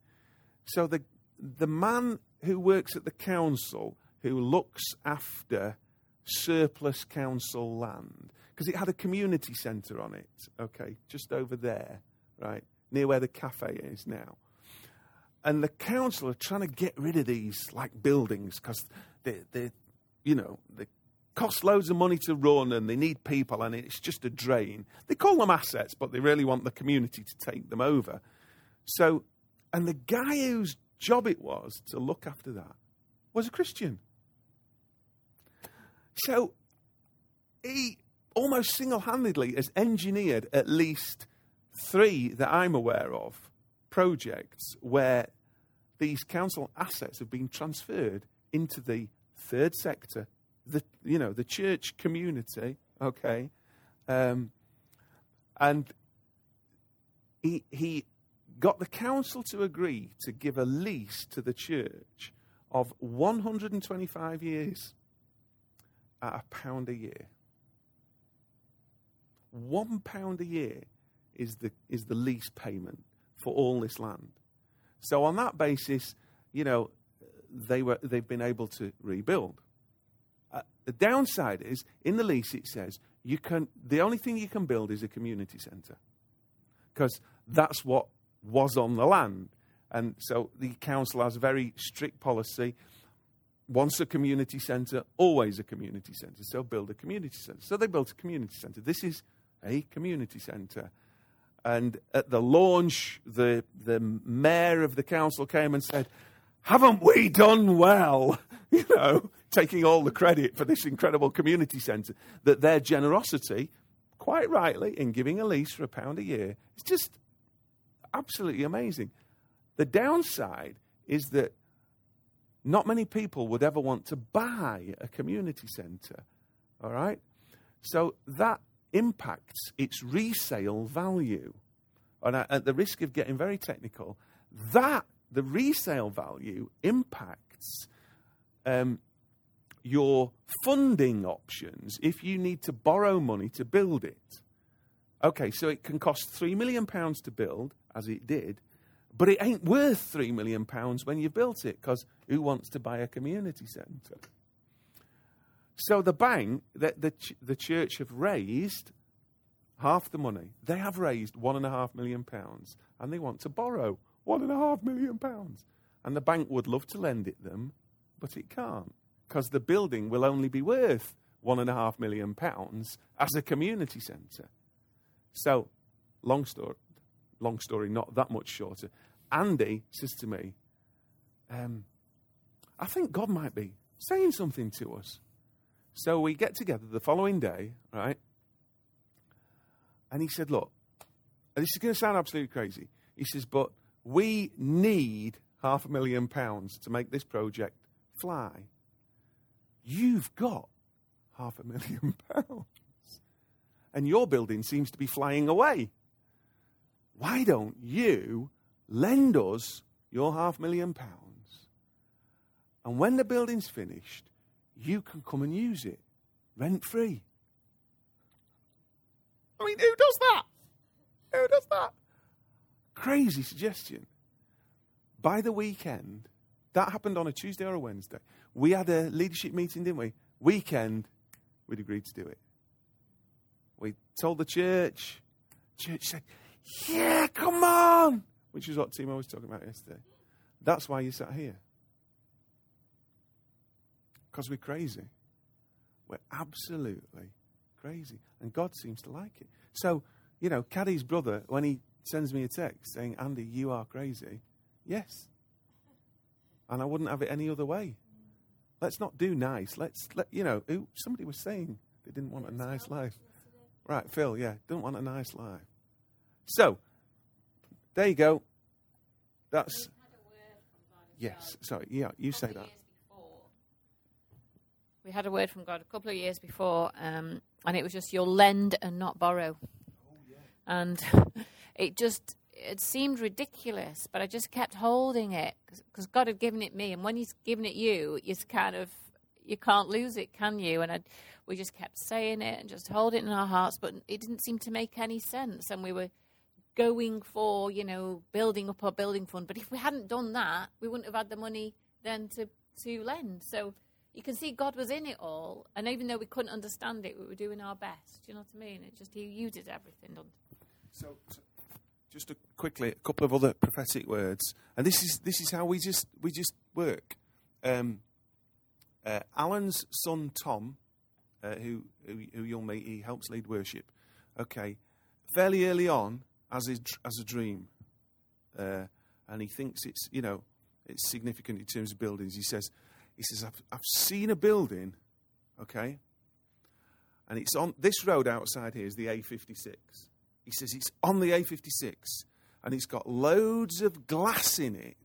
So the, the man who works at the council who looks after surplus council land, because it had a community centre on it, okay, just over there, right, near where the cafe is now. And the council are trying to get rid of these like buildings because they, they, you know, they cost loads of money to run and they need people and it's just a drain. They call them assets, but they really want the community to take them over. So, and the guy whose job it was to look after that was a Christian. So he almost single handedly has engineered at least three that I'm aware of projects where these council assets have been transferred into the third sector, the you know the church community, okay, um, and he he got the council to agree to give a lease to the church of 125 years at a pound a year. One pound a year is the, is the lease payment for all this land. So, on that basis, you know, they were, they've been able to rebuild. Uh, the downside is, in the lease, it says you can, the only thing you can build is a community centre. because that's what was on the land. And so the council has very strict policy. Once a community centre, always a community centre. So build a community centre. So they built a community centre. This is a community centre. And at the launch, the, the mayor of the council came and said, Haven't we done well? You know, taking all the credit for this incredible community centre. That their generosity, quite rightly, in giving a lease for a pound a year, is just absolutely amazing. The downside is that not many people would ever want to buy a community centre. All right? So that impacts its resale value. And at the risk of getting very technical, that, the resale value, impacts um, your funding options if you need to borrow money to build it. Okay, so it can cost £3 million to build, as it did, but it ain't worth £3 million when you've built it, because who wants to buy a community centre? So the bank, that the, the church have raised half the money. They have raised one and a half million pounds, and they want to borrow one and a half million pounds. And the bank would love to lend it them, but it can't, because the building will only be worth one and a half million pounds as a community centre. So, long story, long story, not that much shorter. Andy says to me, um, I think God might be saying something to us. So we get together the following day, right? And he said, Look, this is going to sound absolutely crazy. He says, But we need half a million pounds to make this project fly. You've got half a million pounds. And your building seems to be flying away. Why don't you lend us your half million pounds? And when the building's finished, you can come and use it rent free. I mean, who does that? Who does that? Crazy suggestion. By the weekend, that happened on a Tuesday or a Wednesday. We had a leadership meeting, didn't we? Weekend, we'd agreed to do it. We told the church. Church said, Yeah, come on! Which is what Timo was talking about yesterday. That's why you sat here. Because we're crazy. We're absolutely crazy. And God seems to like it. So, you know, Caddy's brother, when he sends me a text saying, Andy, you are crazy, yes. And I wouldn't have it any other way. Let's not do nice. Let's, let, you know, somebody was saying they didn't want a nice life. Right, Phil, yeah, don't want a nice life. So, there you go. That's. Yes, sorry, yeah, you say that. We had a word from God a couple of years before, um, and it was just you'll lend and not borrow. Oh, yeah. And it just it seemed ridiculous, but I just kept holding it because God had given it me, and when He's given it you, it's kind of you can't lose it, can you? And I, we just kept saying it and just hold it in our hearts, but it didn't seem to make any sense, and we were going for you know building up our building fund. But if we hadn't done that, we wouldn't have had the money then to to lend. So you can see God was in it all, and even though we couldn't understand it, we were doing our best. Do you know what I mean? It just He uses everything. So, so, just a, quickly, a couple of other prophetic words, and this is this is how we just we just work. Um, uh, Alan's son Tom, uh, who, who, who you'll meet, he helps lead worship. Okay, fairly early on, as a, as a dream, uh, and he thinks it's you know it's significant in terms of buildings. He says he says, I've, I've seen a building, okay? And it's on this road outside here is the A56. He says it's on the A56 and it's got loads of glass in it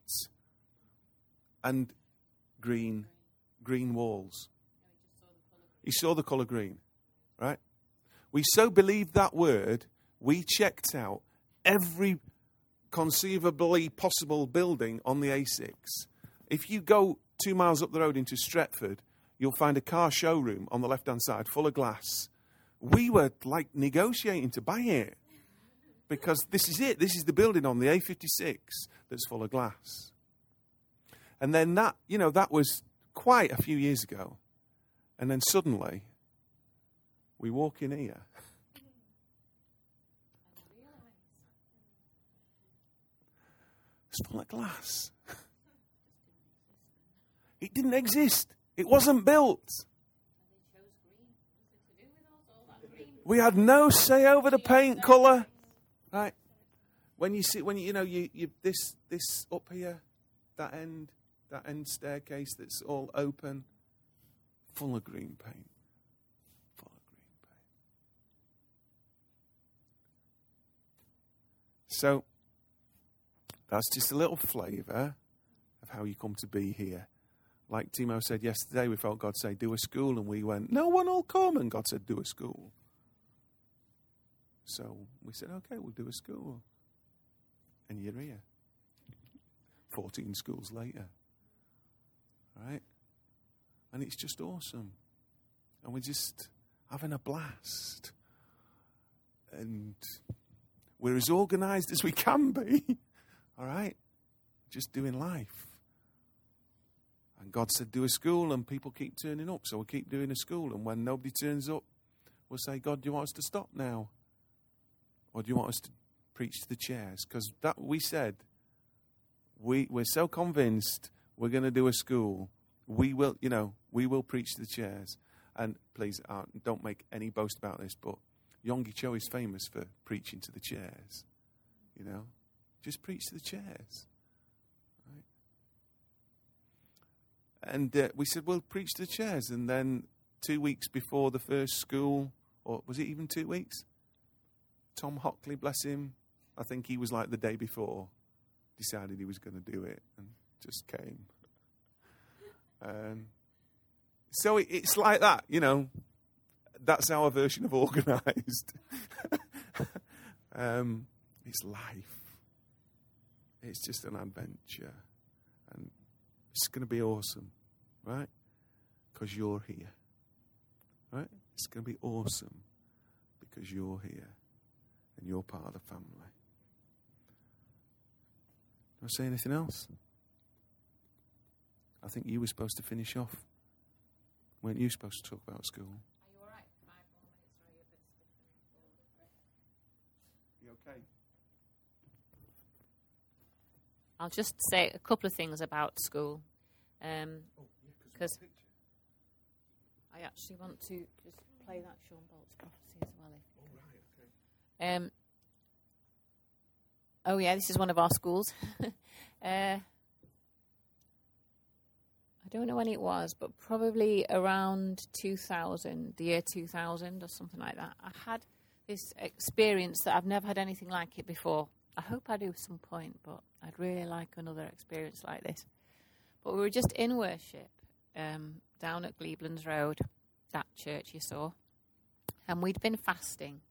and green green walls. He saw the colour green, right? We so believed that word, we checked out every conceivably possible building on the A6. If you go two miles up the road into Stretford, you'll find a car showroom on the left hand side full of glass. We were like negotiating to buy it because this is it. This is the building on the A56 that's full of glass. And then that, you know, that was quite a few years ago. And then suddenly, we walk in here. It's full of glass. it didn't exist. It wasn't built. We had no say over the paint colour. Right. When you see when you, you know you, you this this up here, that end, that end staircase that's all open, full of green paint. Full of green paint. So that's just a little flavour of how you come to be here. Like Timo said yesterday, we felt God say, Do a school, and we went, No one will come. And God said, Do a school. So we said, Okay, we'll do a school. And you're here. 14 schools later. Right? And it's just awesome. And we're just having a blast. And we're as organized as we can be. All right? Just doing life. And God said, do a school, and people keep turning up. So we'll keep doing a school. And when nobody turns up, we'll say, God, do you want us to stop now? Or do you want us to preach to the chairs? Because that we said, we, we're so convinced we're going to do a school. We will, you know, we will preach to the chairs. And please, uh, don't make any boast about this, but Yonggi Cho is famous for preaching to the chairs. You know, just preach to the chairs. And uh, we said, well, preach to the chairs. And then two weeks before the first school, or was it even two weeks? Tom Hockley, bless him, I think he was like the day before, decided he was going to do it and just came. Um, so it, it's like that, you know. That's our version of organised. um, it's life. It's just an adventure. And it's going to be awesome, right? Because you're here. Right? It's going to be awesome because you're here and you're part of the family. Do I say anything else? I think you were supposed to finish off. Weren't you supposed to talk about school? Are you all right? Five more minutes, or are you a bit stiff? You okay? I'll just say a couple of things about school. Um, oh, because I actually want to just play that Shawn Bolz prophecy as well. If um, oh, yeah, this is one of our schools. uh, I don't know when it was, but probably around 2000, the year 2000 or something like that. I had this experience that I've never had anything like it before. I hope I do at some point, but I'd really like another experience like this. But we were just in worship um, down at Glebelands Road, that church you saw, and we'd been fasting.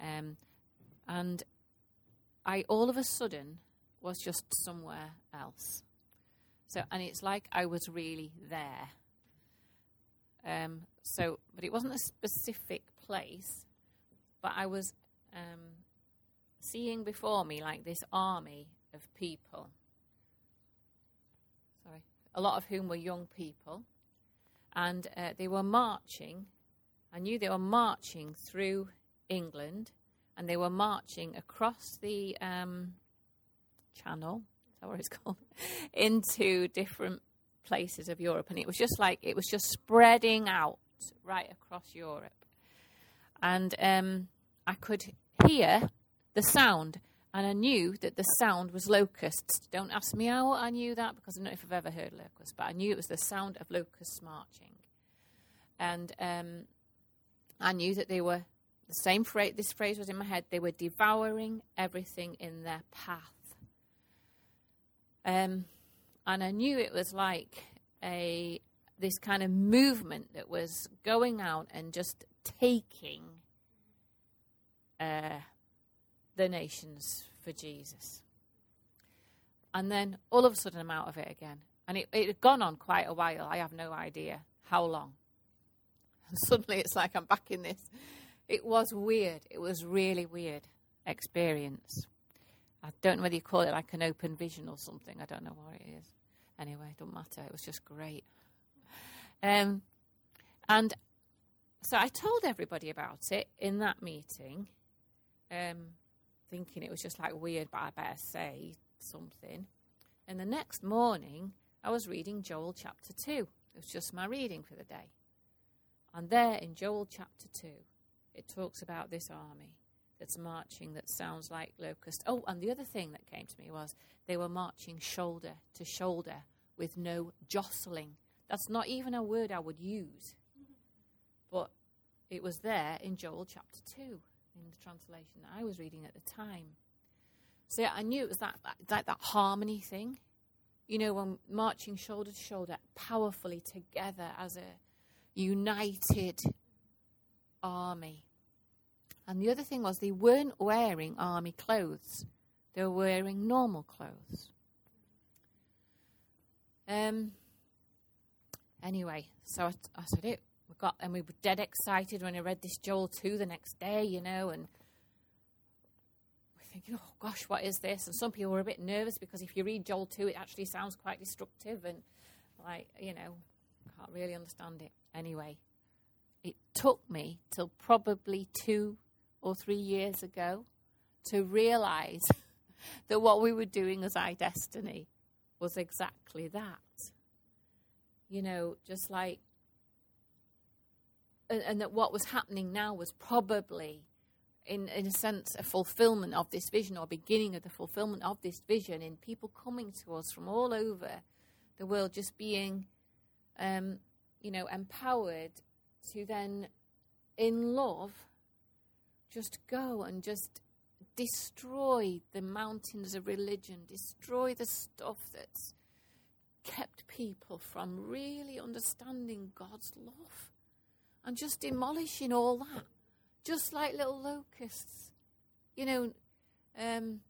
Um, and I all of a sudden was just somewhere else. So, and it's like I was really there. Um, so, but it wasn't a specific place, but I was um, seeing before me like this army of people. Sorry, a lot of whom were young people, and uh, they were marching. I knew they were marching through England, and they were marching across the um, channel. Is that what it's called? Into different places of Europe, and it was just like it was just spreading out right across Europe, and um, I could hear the sound, and I knew that the sound was locusts. Don't ask me how I knew that because I don't know if I've ever heard locusts, but I knew it was the sound of locusts marching, and um, I knew that they were the same phrase. This phrase was in my head. They were devouring everything in their path. Um, and I knew it was like a this kind of movement that was going out and just taking uh, the nations for Jesus. And then all of a sudden, I'm out of it again. And it, it had gone on quite a while. I have no idea how long. And suddenly, it's like I'm back in this. It was weird. It was really weird experience. I don't know whether you call it like an open vision or something. I don't know what it is. Anyway, it don't matter. It was just great. Um, and so I told everybody about it in that meeting, um, thinking it was just like weird, but I better say something. And the next morning, I was reading Joel chapter 2. It was just my reading for the day. And there in Joel chapter 2, it talks about this army that's marching that sounds like locusts. Oh, and the other thing that came to me was they were marching shoulder to shoulder with no jostling. That's not even a word I would use. But it was there in Joel chapter 2 in the translation that I was reading at the time. So yeah, I knew it was that, that, that, that harmony thing. You know, when marching shoulder to shoulder, powerfully together as a united army. And the other thing was they weren't wearing army clothes, they were wearing normal clothes. Um, anyway, so I, I said it. We got and we were dead excited when I read this Joel 2 the next day, you know, and we're thinking, oh gosh, what is this? And some people were a bit nervous because if you read Joel 2, it actually sounds quite destructive and like, you know, can't really understand it. Anyway, it took me till probably two or three years ago to realize that what we were doing as iDestiny was exactly that. You know, just like, and, and that what was happening now was probably, in, in a sense, a fulfillment of this vision or beginning of the fulfillment of this vision in people coming to us from all over the world, just being, um, you know, empowered to then, in love, just go and just destroy the mountains of religion, destroy the stuff that's kept people from really understanding God's love, and just demolishing all that, just like little locusts. You know, um,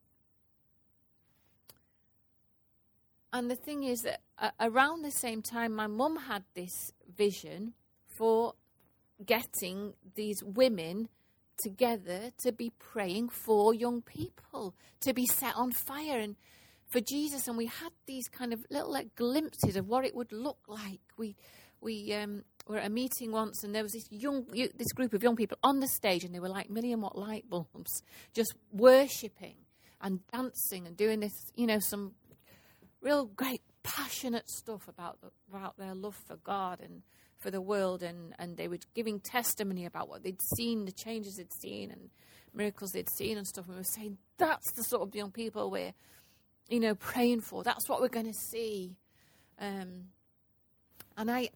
and the thing is that around the same time, my mum had this vision for getting these women together to be praying for young people to be set on fire and for Jesus. And we had these kind of little like glimpses of what it would look like. We we um, were at a meeting once, and there was this young this group of young people on the stage, and they were like million watt light bulbs, just worshiping and dancing and doing this, you know, some real great passionate stuff about the, about their love for God and for the world, and, and they were giving testimony about what they'd seen, the changes they'd seen, and miracles they'd seen and stuff. And we were saying that's the sort of young people we're, you know, praying for. That's what we're going to see. Um, and I,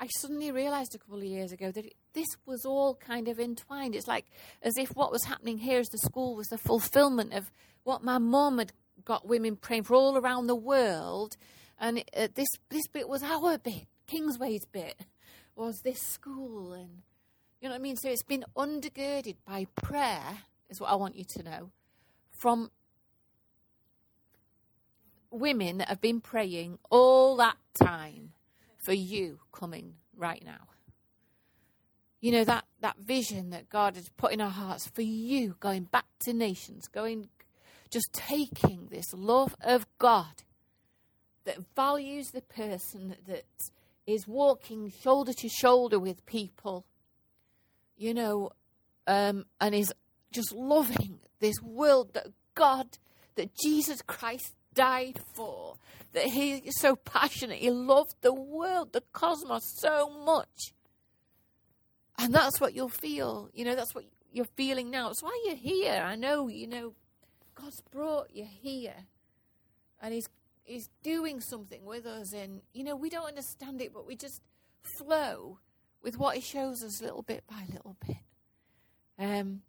I suddenly realised a couple of years ago that it, this was all kind of entwined. It's like as if what was happening here as the school was the fulfilment of what my mum had got women praying for all around the world, and it, uh, this this bit was our bit, Kingsway's bit was this school and you know what I mean? So it's been undergirded by prayer, is what I want you to know, from women that have been praying all that time for you coming right now. You know, that, that vision that God has put in our hearts for you going back to nations, going, just taking this love of God that values the person that is walking shoulder to shoulder with people, you know, um, and is just loving this world that God, that Jesus Christ died for, that he is so passionate. He loved the world, the cosmos so much. And that's what you'll feel. You know, that's what you're feeling now. It's why you're here. I know, you know, God's brought you here. And He's is doing something with us and you know we don't understand it but we just flow with what he shows us little bit by little bit. Um,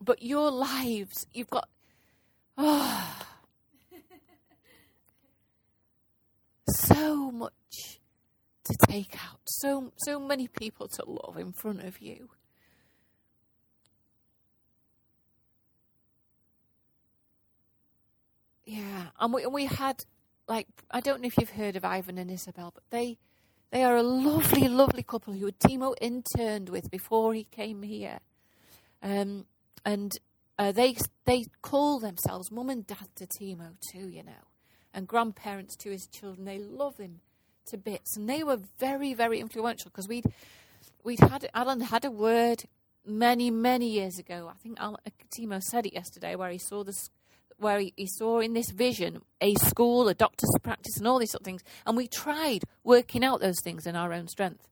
but your lives you've got oh, so much to take out. So so many people to love in front of you. Yeah and we, and we had like I don't know if you've heard of Ivan and Isabel, but they they are a lovely, lovely couple who Timo interned with before he came here, um, and uh, they they call themselves mum and dad to Timo too, you know, and grandparents to his children. They love him to bits, and they were very, very influential because we'd we'd had Alan had a word many, many years ago. I think Timo said it yesterday, where he saw this where he, he saw in this vision a school, a doctor's practice, and all these sort of things. And we tried working out those things in our own strength.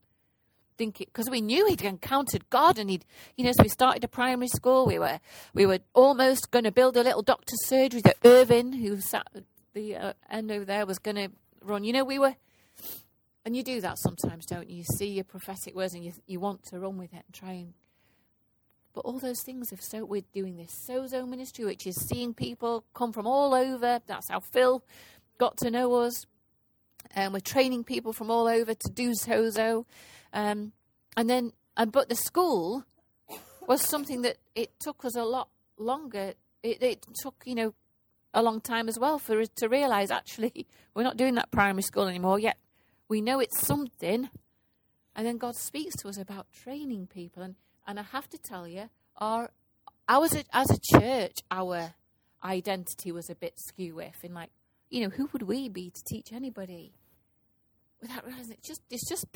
Because we knew he'd encountered God, and he'd, you know, so we started a primary school. We were, we were almost going to build a little doctor's surgery that Irvin, who sat at the uh, end over there, was going to run. You know, we were, and you do that sometimes, don't you? You see your prophetic words, and you you want to run with it and try and but all those things have so we're doing this sozo ministry, which is seeing people come from all over. That's how Phil got to know us. And we're training people from all over to do sozo. Um, and then, and but the school was something that it took us a lot longer. It, it took, you know, a long time as well for us to realise actually we're not doing that primary school anymore yet. We know it's something. And then God speaks to us about training people. And and I have to tell you, our as a, as a church, our identity was a bit skew with in like, you know, who would we be to teach anybody? Without realizing it's just it's just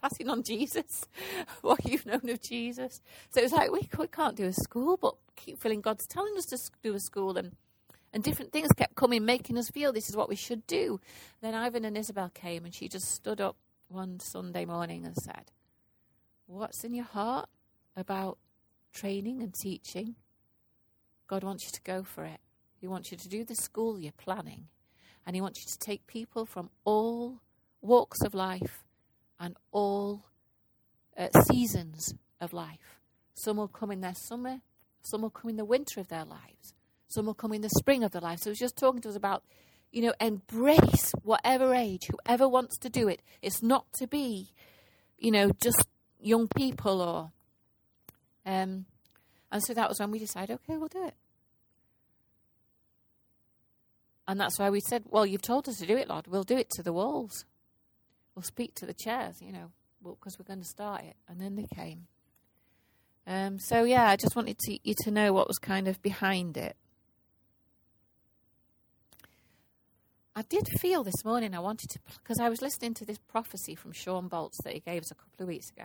passing on Jesus, what you've known of Jesus. So it was like we, we can't do a school, but keep feeling God's telling us to do a school and and different things kept coming, making us feel this is what we should do. Then Ivan and Isabel came, and she just stood up one Sunday morning and said, "What's in your heart?" About training and teaching, God wants you to go for it. He wants you to do the school you're planning, and He wants you to take people from all walks of life and all uh, seasons of life. Some will come in their summer, some will come in the winter of their lives, some will come in the spring of their lives. So, He's just talking to us about, you know, embrace whatever age, whoever wants to do it. It's not to be, you know, just young people or um, and so that was when we decided, okay, we'll do it. And that's why we said, well, you've told us to do it, Lord. We'll do it to the walls. We'll speak to the chairs, you know, because we're going to start it. And then they came. Um, so, yeah, I just wanted to, you to know what was kind of behind it. I did feel this morning I wanted to, because I was listening to this prophecy from Shawn Bolz that he gave us a couple of weeks ago.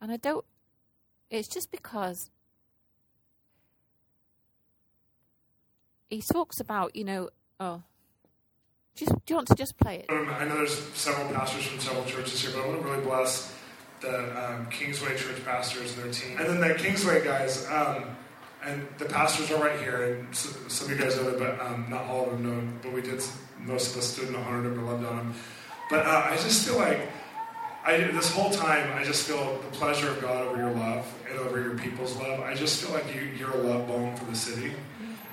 And I don't, it's just because he talks about, you know, oh, just, do you want to just play it? Um, I know there's several pastors from several churches here, but I want to really bless the um, Kingsway church pastors and their team. And then the Kingsway guys, um, and the pastors are right here, and so, some of you guys know them, but um, not all of them know but we did, most of us stood and honored them and loved on them. But uh, I just feel like I, this whole time, I just feel the pleasure of God over your love and over your people's love. I just feel like you, you're a love balm for the city.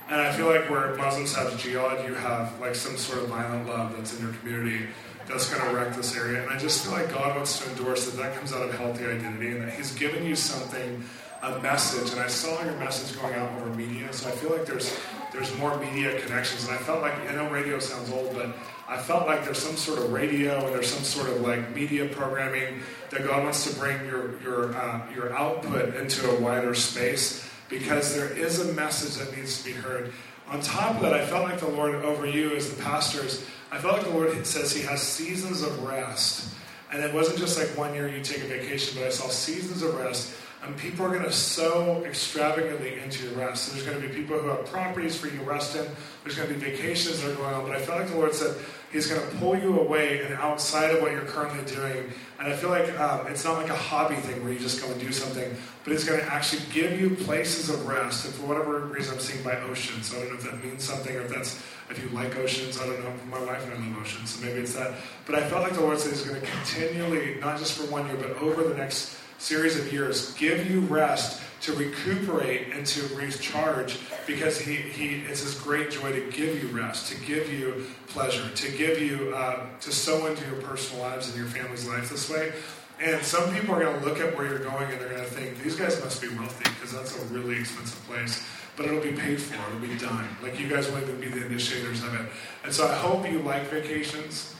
And I feel like where Muslims have jihad, you have like some sort of violent love that's in your community that's going to wreck this area. And I just feel like God wants to endorse that that comes out of healthy identity and that He's given you something, a message. And I saw your message going out over media, so I feel like there's there's more media connections. And I felt like I know radio sounds old, but I felt like there's some sort of radio and there's some sort of like media programming that God wants to bring your your uh, your output into a wider space because there is a message that needs to be heard. On top of that, I felt like the Lord over you as the pastors. I felt like the Lord says He has seasons of rest, and it wasn't just like one year you take a vacation, but I saw seasons of rest and people are going to sow extravagantly into your rest. So there's going to be people who have properties for you to rest in. There's going to be vacations that are going on. But I feel like the Lord said He's going to pull you away and outside of what you're currently doing. And I feel like um, it's not like a hobby thing where you just go and do something, but He's going to actually give you places of rest. And for whatever reason, I'm seeing by oceans. So I don't know if that means something or if that's if you like oceans. I don't know. My wife and I love oceans, so maybe it's that. But I felt like the Lord said He's going to continually, not just for one year, but over the next series of years give you rest to recuperate and to recharge because he, he it's his great joy to give you rest to give you pleasure to give you uh, to sow into your personal lives and your family's life this way. And some people are going to look at where you're going and they're going to think these guys must be wealthy because that's a really expensive place. But it'll be paid for it'll be done. Like you guys will even be the initiators of it. And so i hope you like vacations.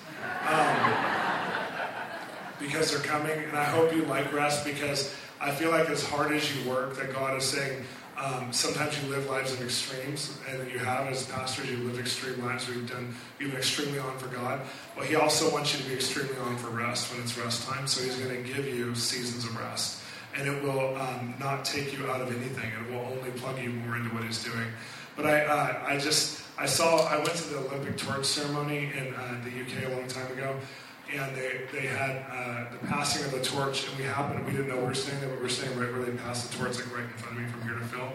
Um, because they're coming, and I hope you like rest because I feel like as hard as you work, that God is saying um, sometimes you live lives of extremes, and you have as pastors, you live extreme lives where you've done you've been extremely on for God. But He also wants you to be extremely on for rest when it's rest time. So He's going to give you seasons of rest, and it will um, not take you out of anything. It will only plug you more into what He's doing. But I, uh, I just, I saw, I went to the Olympic torch ceremony in uh, the UK a long time ago, and they, they had uh, the passing of the torch, and we happened, we didn't know we were staying there, but we were staying right where they passed the torch, like right in front of me from here to Phil.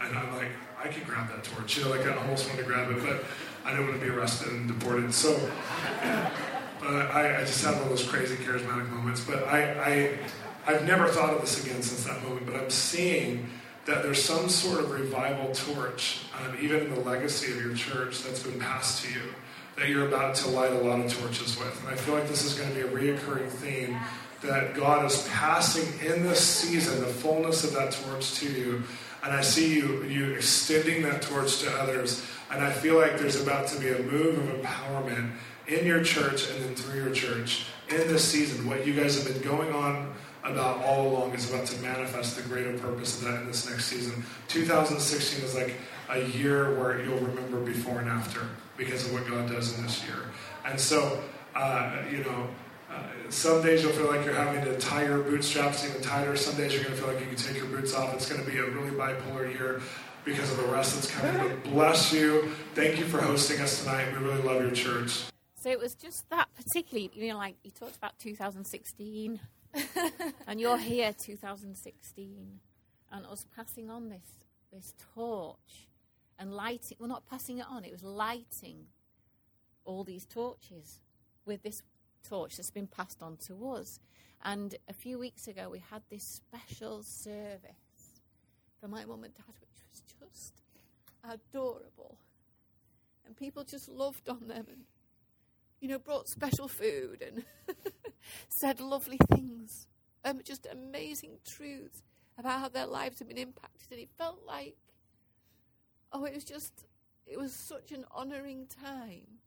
And I'm like, I could grab that torch. You know, like I almost wanted to grab it, but I didn't want to be arrested and deported. So, but I, I just had one of those crazy charismatic moments. But I, I, I've never thought of this again since that moment. But I'm seeing that there's some sort of revival torch, um, even in the legacy of your church, that's been passed to you, that you're about to light a lot of torches with. And I feel like this is going to be a reoccurring theme that God is passing in this season the fullness of that torch to you. And I see you, you extending that torch to others. And I feel like there's about to be a move of empowerment in your church and then through your church in this season. What you guys have been going on about all along is about to manifest the greater purpose of that in this next season. 2016 is like a year where you'll remember before and after because of what God does in this year. And so, uh, you know, uh, some days you'll feel like you're having to tie your bootstraps even tighter. Some days you're going to feel like you can take your boots off. It's going to be a really bipolar year because of the rest that's coming. But bless you. Thank you for hosting us tonight. We really love your church. So it was just that particularly, you know, like you talked about 2016, and you're here 2016, and us passing on this this torch and lighting. Well, not passing it on; it was lighting all these torches with this torch that's been passed on to us. And a few weeks ago, we had this special service for my mum and dad, which was just adorable, and people just loved on them and you know, brought special food and said lovely things, um, just amazing truths about how their lives have been impacted. And it felt like, oh, it was just, it was such an honouring time.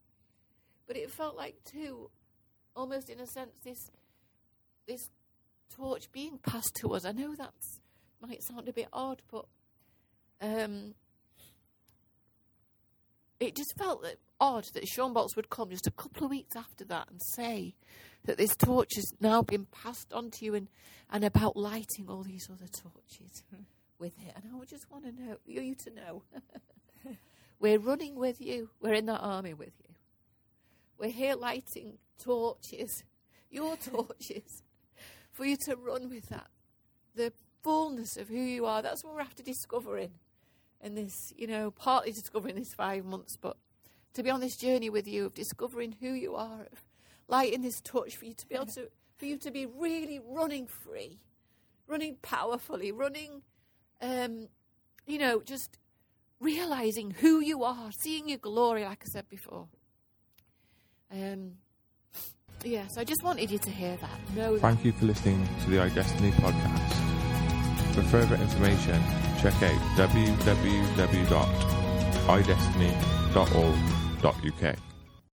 But it felt like, too, almost in a sense, this, this torch being passed to us. I know that might sound a bit odd, but um, it just felt that odd that Shawn Bolz would come just a couple of weeks after that and say that this torch has now been passed on to you and, and about lighting all these other torches with it. And I just want to know, you to know. We're running with you. We're in that army with you. We're here lighting torches, your torches, for you to run with that. The fullness of who you are. That's what we're after discovering in this, you know, partly discovering this five months, but to be on this journey with you of discovering who you are, of lighting this torch for you to be able to, for you to be really running free, running powerfully, running, um, you know, just realizing who you are, seeing your glory, like I said before. Um, yes, I just wanted you to hear that. Know that. Thank you for listening to the iDestiny podcast. For further information, check out www.idestiny.org.uk.